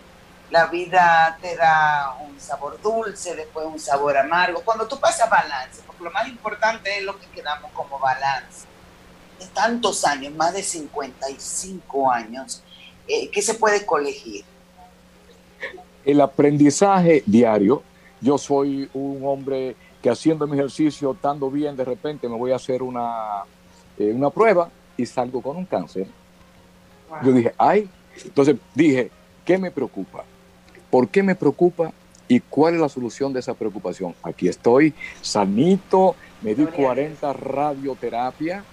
La vida te da un sabor dulce, después un sabor amargo. Cuando tú pasas balance, porque lo más importante es lo que quedamos como balance. De tantos años, más de 55 años, eh, ¿qué se puede colegir? El aprendizaje diario, yo soy un hombre que haciendo mi ejercicio, estando bien, de repente me voy a hacer una, eh, una prueba y salgo con un cáncer. Yo dije, ay, entonces dije, ¿qué me preocupa? ¿Por qué me preocupa? ¿Y cuál es la solución de esa preocupación? Aquí estoy, sanito, me di 40 radioterapia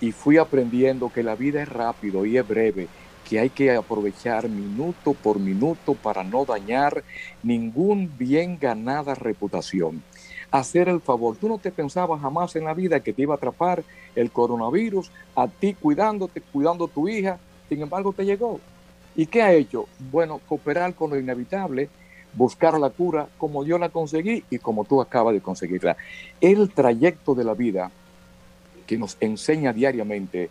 y fui aprendiendo que la vida es rápido y es breve, que hay que aprovechar minuto por minuto para no dañar ningún bien ganada reputación. Hacer el favor. Tú no te pensabas jamás en la vida que te iba a atrapar el coronavirus, a ti cuidándote, cuidando a tu hija, sin embargo te llegó. ¿Y qué ha hecho? Bueno, cooperar con lo inevitable, buscar la cura como yo la conseguí y como tú acabas de conseguirla. El trayecto de la vida que nos enseña diariamente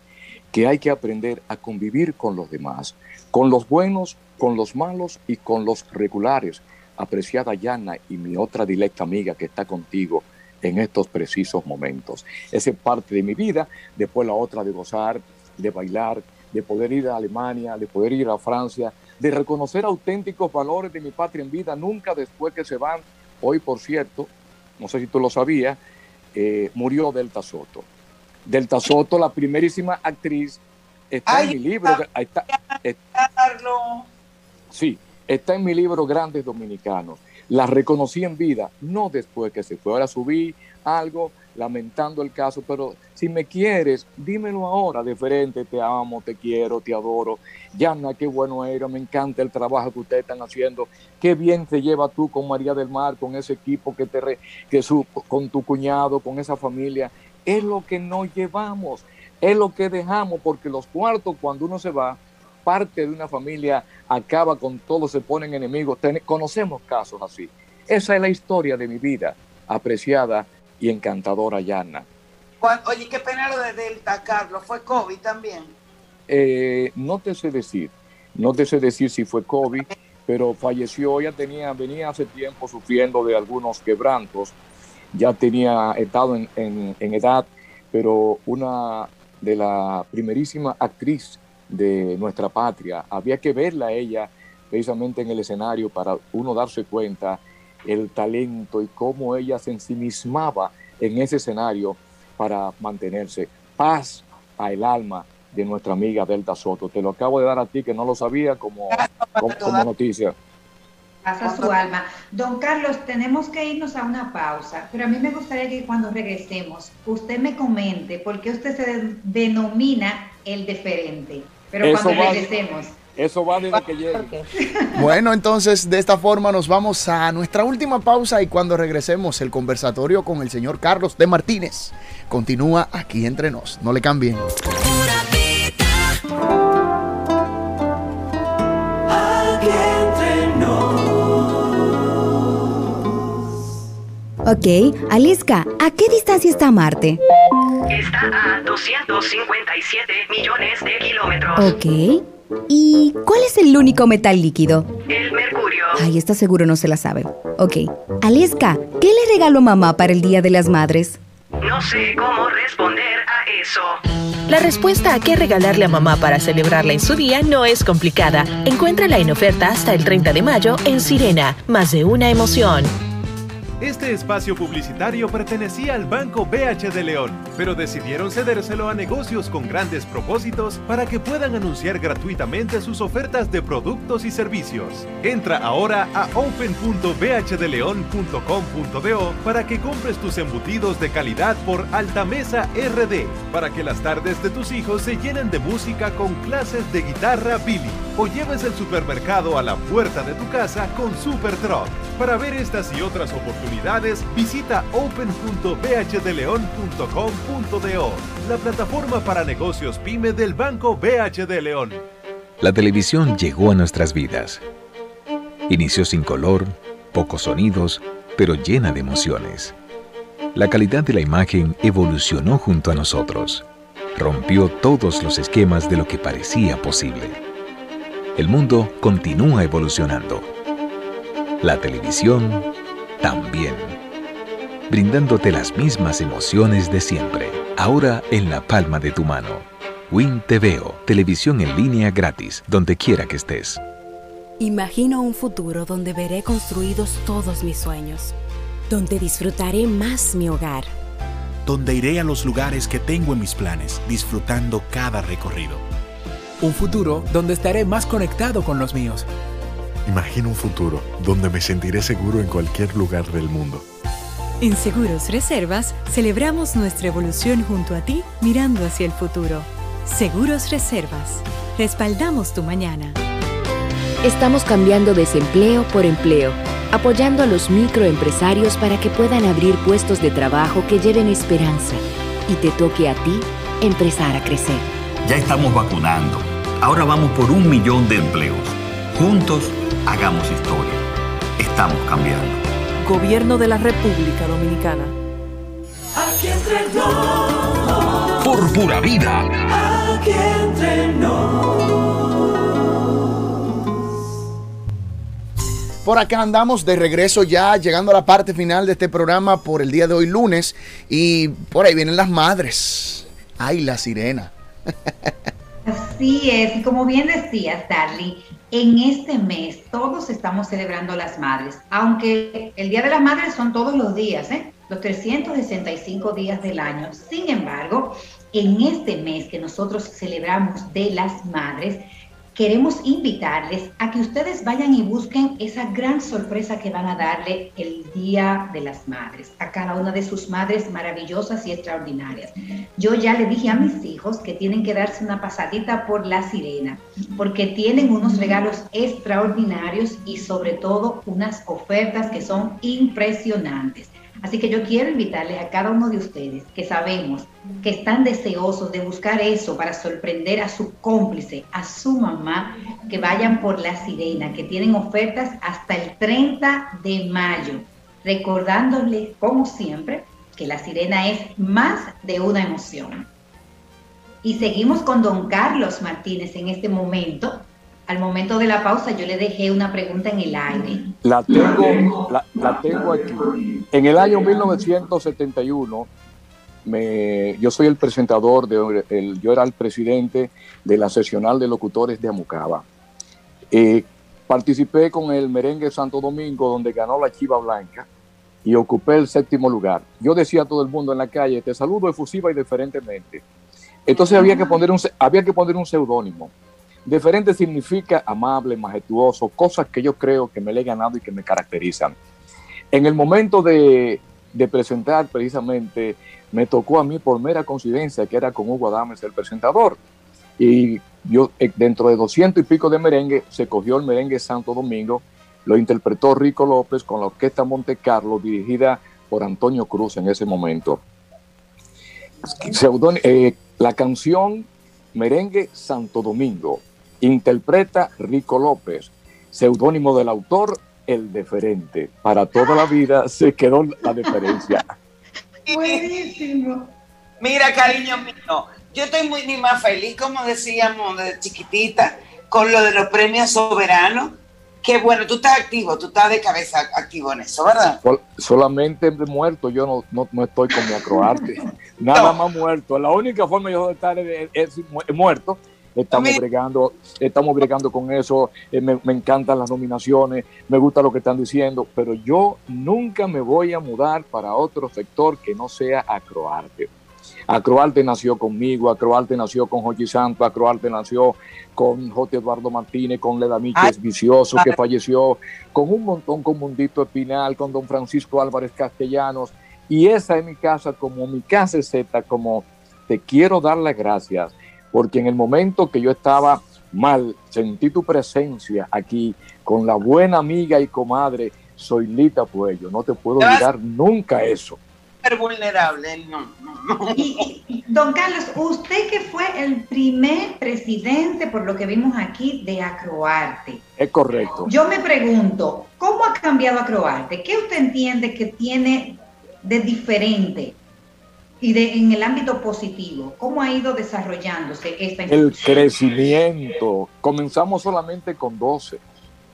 que hay que aprender a convivir con los demás, con los buenos, con los malos y con los regulares. Apreciada Yana y mi otra directa amiga que está contigo en estos precisos momentos. Esa es parte de mi vida, después la otra de gozar, de bailar, de poder ir a Alemania, de poder ir a Francia, de reconocer auténticos valores de mi patria en vida, nunca después que se van. Hoy, por cierto, no sé si tú lo sabías, eh, murió Delta Soto. Delta Soto, la primerísima actriz, está en mi libro. ahí está- eh, sí, está en mi libro Grandes Dominicanos. La reconocí en vida, no después que se fue. Ahora subí algo lamentando el caso, pero si me quieres, dímelo ahora, diferente, te amo, te quiero, te adoro. Yana, qué bueno era, me encanta el trabajo que ustedes están haciendo. Qué bien te lleva tú con María del Mar, con ese equipo que te re- que su, con tu cuñado, con esa familia. Es lo que nos llevamos, es lo que dejamos, porque los cuartos, cuando uno se va, parte de una familia acaba con todo, se ponen enemigos. Ten- conocemos casos así. Esa es la historia de mi vida, apreciada y encantadora Yana. Oye, qué pena lo de Delta, Carlos. Fue COVID también. Eh, no te sé decir, no te sé decir si fue COVID, pero falleció, ella tenía, venía hace tiempo sufriendo de algunos quebrantos, ya tenía estado en, en- en edad, pero una de la primerísima actriz de nuestra patria, había que verla a ella precisamente en el escenario para uno darse cuenta el talento y cómo ella se ensimismaba en ese escenario para mantenerse. Paz al alma de nuestra amiga Delta Soto. Te lo acabo de dar a ti que no lo sabía como, como, como noticia. Pasa su alma. Don Carlos, tenemos que irnos a una pausa, pero a mí me gustaría que cuando regresemos, usted me comente por qué usted se de- denomina el deferente. Pero Eso cuando va- regresemos. Eso va desde que llegue. Bueno, entonces de esta forma nos vamos a nuestra última pausa y cuando regresemos el conversatorio con el señor Carlos de Martínez continúa aquí entre nos. No le cambien. Ok, Aliska, ¿a qué distancia está Marte? Está a 257 millones de kilómetros. Ok. ¿Y cuál es el único metal líquido? El mercurio. Ay, está seguro no se la sabe. Ok. Aliska, ¿qué le regaló mamá para el Día de las Madres? No sé cómo responder a eso. La respuesta a qué regalarle a mamá para celebrarla en su día no es complicada. Encuéntrala en oferta hasta el 30 de mayo en Sirena. Más de una emoción. Este espacio publicitario pertenecía al Banco BH de León, pero decidieron cedérselo a negocios con grandes propósitos para que puedan anunciar gratuitamente sus ofertas de productos y servicios. Entra ahora a open.bhdeleon.com.do para que compres tus embutidos de calidad por Altamesa RD, para que las tardes de tus hijos se llenen de música con clases de guitarra Billy, o lleves el supermercado a la puerta de tu casa con Super Truck. Para ver estas y otras oportunidades, visita open.bhdeleon.com.do, la plataforma para negocios pyme del Banco BHD León. La televisión llegó a nuestras vidas. Inició sin color, pocos sonidos, pero llena de emociones. La calidad de la imagen evolucionó junto a nosotros. Rompió todos los esquemas de lo que parecía posible. El mundo continúa evolucionando. La televisión también. Brindándote las mismas emociones de siempre, ahora en la palma de tu mano. Win TVO, televisión en línea gratis, donde quiera que estés. Imagino un futuro donde veré construidos todos mis sueños, donde disfrutaré más mi hogar, donde iré a los lugares que tengo en mis planes, disfrutando cada recorrido. Un futuro donde estaré más conectado con los míos. Imagino un futuro donde me sentiré seguro en cualquier lugar del mundo. En Seguros Reservas celebramos nuestra evolución junto a ti mirando hacia el futuro. Seguros Reservas. Respaldamos tu mañana. Estamos cambiando desempleo por empleo, apoyando a los microempresarios para que puedan abrir puestos de trabajo que lleven esperanza y te toque a ti empezar a crecer. Ya estamos vacunando. Ahora vamos por un millón de empleos. Juntos, hagamos historia. Estamos cambiando. Gobierno de la República Dominicana. Aquí entre nos, Por pura vida. aquí entre Por acá andamos de regreso ya, llegando a la parte final de este programa por el día de hoy lunes. Y por ahí vienen las madres. Ay, la sirena. Así es, y como bien decías, Darly, en este mes todos estamos celebrando las madres, aunque el Día de las Madres son todos los días, ¿eh? los 365 días del año. Sin embargo, en este mes que nosotros celebramos de las madres, queremos invitarles a que ustedes vayan y busquen esa gran sorpresa que van a darle el Día de las Madres a cada una de sus madres maravillosas y extraordinarias. Yo ya le dije a mis hijos que tienen que darse una pasadita por la sirena, porque tienen unos regalos extraordinarios y sobre todo unas ofertas que son impresionantes. Así que yo quiero invitarles a cada uno de ustedes que sabemos que están deseosos de buscar eso para sorprender a su cómplice, a su mamá, que vayan por la sirena, que tienen ofertas hasta el 30 de mayo, recordándoles, como siempre, que la sirena es más de una emoción. Y seguimos con don Carlos Martínez en este momento. Al momento de la pausa yo le dejé una pregunta en el aire. La tengo, la, la tengo aquí. En el año 1971, me, yo soy el presentador, de, el, yo era el presidente de la seccional de locutores de Amucaba. Eh, participé con el merengue Santo Domingo, donde ganó la Chiva Blanca y ocupé el séptimo lugar. Yo decía a todo el mundo en la calle, te saludo efusiva y diferentemente. Entonces había que poner un, había que poner un seudónimo. Diferente significa amable, majestuoso, cosas que yo creo que me le he ganado y que me caracterizan. En el momento de, de presentar, precisamente, me tocó a mí por mera coincidencia que era con Hugo Adames el presentador. Y yo, eh, dentro de doscientos y pico de merengue, se cogió el merengue Santo Domingo, lo interpretó Rico López con la Orquesta Monte Carlo, dirigida por Antonio Cruz en ese momento. Eh, la canción Merengue Santo Domingo interpreta Rico López, seudónimo del autor, el deferente. Para toda la vida se quedó la deferencia. [laughs] Buenísimo. Mira, cariño mío, yo estoy muy ni más feliz, como decíamos de chiquitita, con lo de los premios soberanos. Que bueno, tú estás activo, tú estás de cabeza activo en eso, ¿verdad? Sol- solamente muerto, yo no, no, no estoy como acroarte. [laughs] Nada más muerto. La única forma yo de estar es, es mu- muerto. Estamos bregando, estamos bregando con eso. eh, me, me encantan las nominaciones, me gusta lo que están diciendo, pero yo nunca me voy a mudar para otro sector que no sea acroarte. Acroarte nació conmigo, Acroarte nació con Jochi Santo, Acroarte nació con J. Eduardo Martínez, con Leda Míquez Vicioso, que falleció, con un montón, con Mundito Espinal, con don Francisco Álvarez Castellanos. Y esa es mi casa, como mi casa es Z, como te quiero dar las gracias, porque en el momento que yo estaba mal, sentí tu presencia aquí con la buena amiga y comadre Soylita Puello. No te puedo olvidar nunca eso. súper vulnerable. No, no, no. Don Carlos, usted que fue el primer presidente, por lo que vimos aquí, de Acroarte. Es correcto. Yo me pregunto, ¿cómo ha cambiado Acroarte? ¿Qué usted entiende que tiene de diferente y de, en el ámbito positivo? ¿Cómo ha ido desarrollándose esta El crecimiento. Comenzamos solamente con 12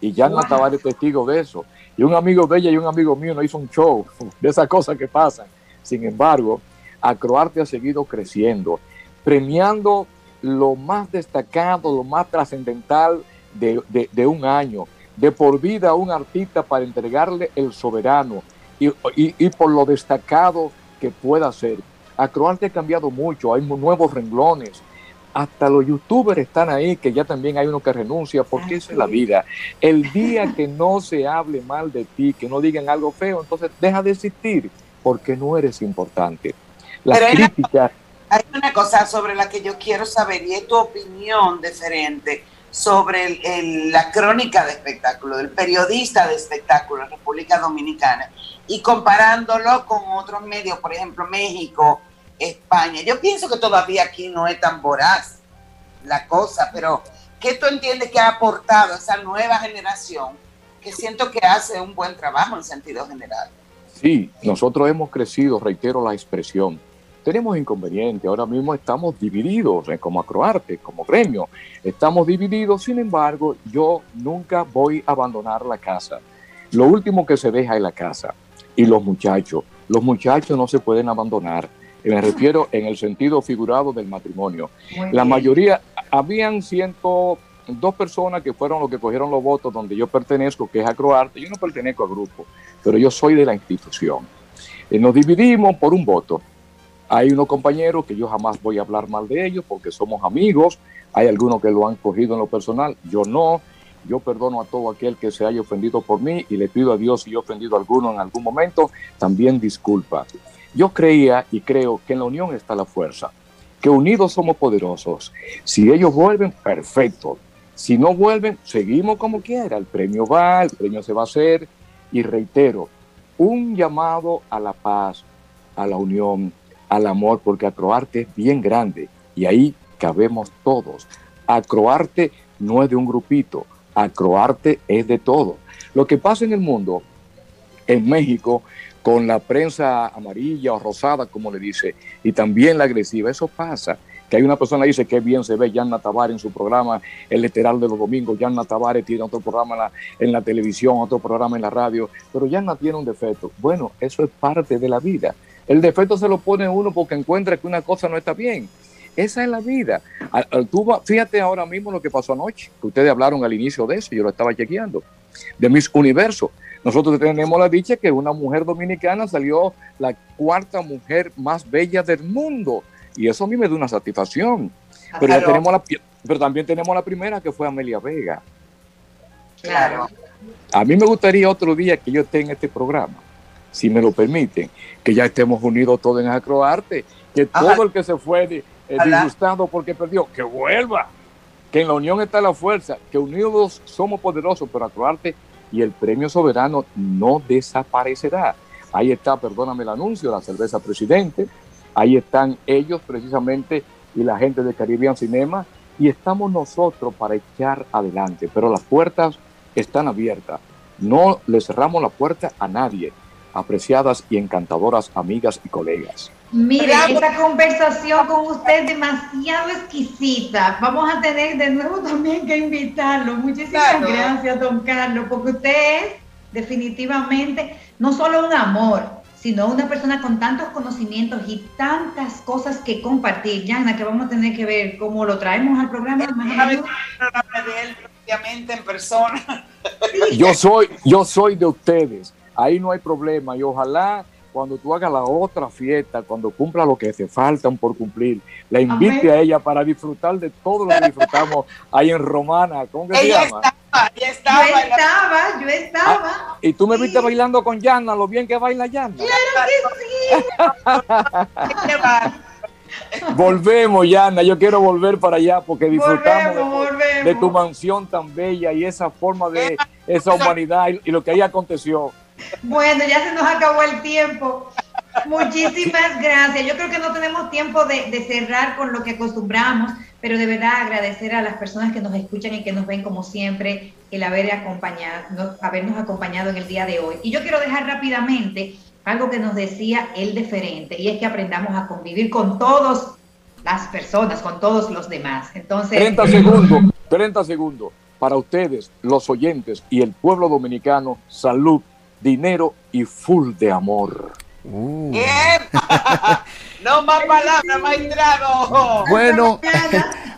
y ya Wow. Tavares es testigo de eso. Y un amigo de ella y un amigo mío nos hizo un show [laughs] de esas cosas que pasan. Sin embargo, Acroarte ha seguido creciendo, premiando lo más destacado, lo más trascendental de, de- de un año, de por vida a un artista para entregarle el soberano y, y- y por lo destacado que pueda ser. Acroarte ha cambiado mucho, hay nuevos renglones, hasta los youtubers están ahí, que ya también hay uno que renuncia, porque esa es la vida. El día que no se hable mal de ti, que no digan algo feo, entonces deja de existir, porque no eres importante. Las Pero hay una- críticas, Hay una cosa sobre la que yo quiero saber y es tu opinión diferente sobre el- el- la crónica de espectáculo, del periodista de espectáculo en República Dominicana y comparándolo con otros medios, por ejemplo México, España. Yo pienso que todavía aquí no es tan voraz la cosa, pero ¿qué tú entiendes que ha aportado esa nueva generación que siento que hace un buen trabajo en sentido general? sí, nosotros hemos crecido, reitero la expresión. Tenemos inconvenientes, ahora mismo estamos divididos eh, como acroarte, como gremio. Estamos divididos, sin embargo, yo nunca voy a abandonar la casa. Lo último que se deja es la casa y los muchachos. Los muchachos no se pueden abandonar. Y Me refiero en el sentido figurado del matrimonio. Muy La bien. mayoría, habían ciento dos personas que fueron los que cogieron los votos donde yo pertenezco, que es Acroarte. Yo no pertenezco al grupo, pero yo soy de la institución. Eh, nos dividimos por un voto. Hay unos compañeros que yo jamás voy a hablar mal de ellos porque somos amigos. Hay algunos que lo han cogido en lo personal, yo no. Yo perdono a todo aquel que se haya ofendido por mí y le pido a Dios si yo he ofendido a alguno en algún momento, también disculpa. Yo creía y creo que en la unión está la fuerza, que unidos somos poderosos. Si ellos vuelven, perfecto. Si no vuelven, seguimos como quiera. El premio va, el premio se va a hacer. Y reitero, un llamado a la paz, a la unión, al amor, porque Acroarte es bien grande y ahí cabemos todos. Acroarte no es de un grupito, Acroarte es de todo. Lo que pasa en el mundo, en México, con la prensa amarilla o rosada, como le dice, y también la agresiva, eso pasa. Que hay una persona que dice que bien se ve Yanna Tavares en su programa, El Literal de los Domingos. Yanna Tavares tiene otro programa en la, en la televisión, otro programa en la radio, pero Yanna tiene un defecto. Bueno, eso es parte de la vida. El defecto se lo pone uno porque encuentra que una cosa no está bien. Esa es la vida. Fíjate ahora mismo lo que pasó anoche, que ustedes hablaron al inicio de eso, yo lo estaba chequeando, de Miss Universo. Nosotros tenemos la dicha que una mujer dominicana salió la cuarta mujer más bella del mundo. Y eso a mí me da una satisfacción. Pero, ya tenemos la, pero también tenemos la primera que fue Amelia Vega. Claro. A mí me gustaría otro día que yo esté en este programa, si me lo permiten, que ya estemos unidos todos en Acroarte, que Ajá. todo el que se fue eh, disgustado porque perdió, que vuelva, que en la unión está la fuerza, que unidos somos poderosos, pero Acroarte y el premio soberano no desaparecerá. Ahí está, perdóname el anuncio, la cerveza presidente, ahí están ellos precisamente y la gente de Caribbean Cinema, y estamos nosotros para echar adelante, pero las puertas están abiertas. No le cerramos la puerta a nadie, apreciadas y encantadoras amigas y colegas. Mire, Bravo. esta conversación con usted es demasiado exquisita. Vamos a tener de nuevo también que invitarlo. Muchísimas Claro. gracias, don Carlos, porque usted es definitivamente no solo un amor, sino una persona con tantos conocimientos y tantas cosas que compartir. Yana, que vamos a tener que ver cómo lo traemos al programa más de él propiamente en persona. Yo soy, yo soy de ustedes, ahí no hay problema y ojalá cuando tú hagas la otra fiesta, cuando cumpla lo que te faltan por cumplir, la invite Amén. a ella para disfrutar de todo lo que disfrutamos ahí en Romana, ¿cómo que se llama? estaba, ella Yo estaba. la- estaba, yo estaba. Y tú me viste bailando con Yana, lo bien que baila Yana. [laughs] Qué va. Volvemos, Yana, yo quiero volver para allá porque disfrutamos Volvemos, de, volvemos. de tu mansión tan bella y esa forma de esa humanidad y, y lo que ahí aconteció. Bueno, ya se nos acabó el tiempo. Muchísimas gracias. Yo creo que no tenemos tiempo de, cerrar con lo que acostumbramos, pero de verdad agradecer a las personas que nos escuchan y que nos ven como siempre el haber acompañado, habernos acompañado en el día de hoy. Y yo quiero dejar rápidamente algo que nos decía el deferente, y es que aprendamos a convivir con todas las personas, con todos los demás. Entonces... 30 segundos, 30 segundos. Para ustedes, los oyentes y el pueblo dominicano, salud, dinero y full de amor. Uh. [laughs] no más palabras, maestrado. Bueno,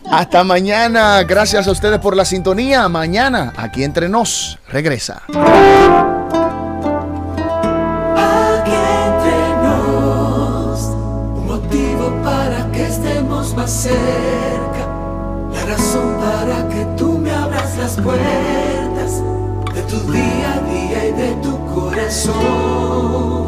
hasta mañana. Gracias a ustedes por la sintonía. Mañana, aquí entre nos, regresa. Aquí entre nos, un motivo para que estemos más cerca. La razón para que tú me abras las puertas de tu día a día corazón.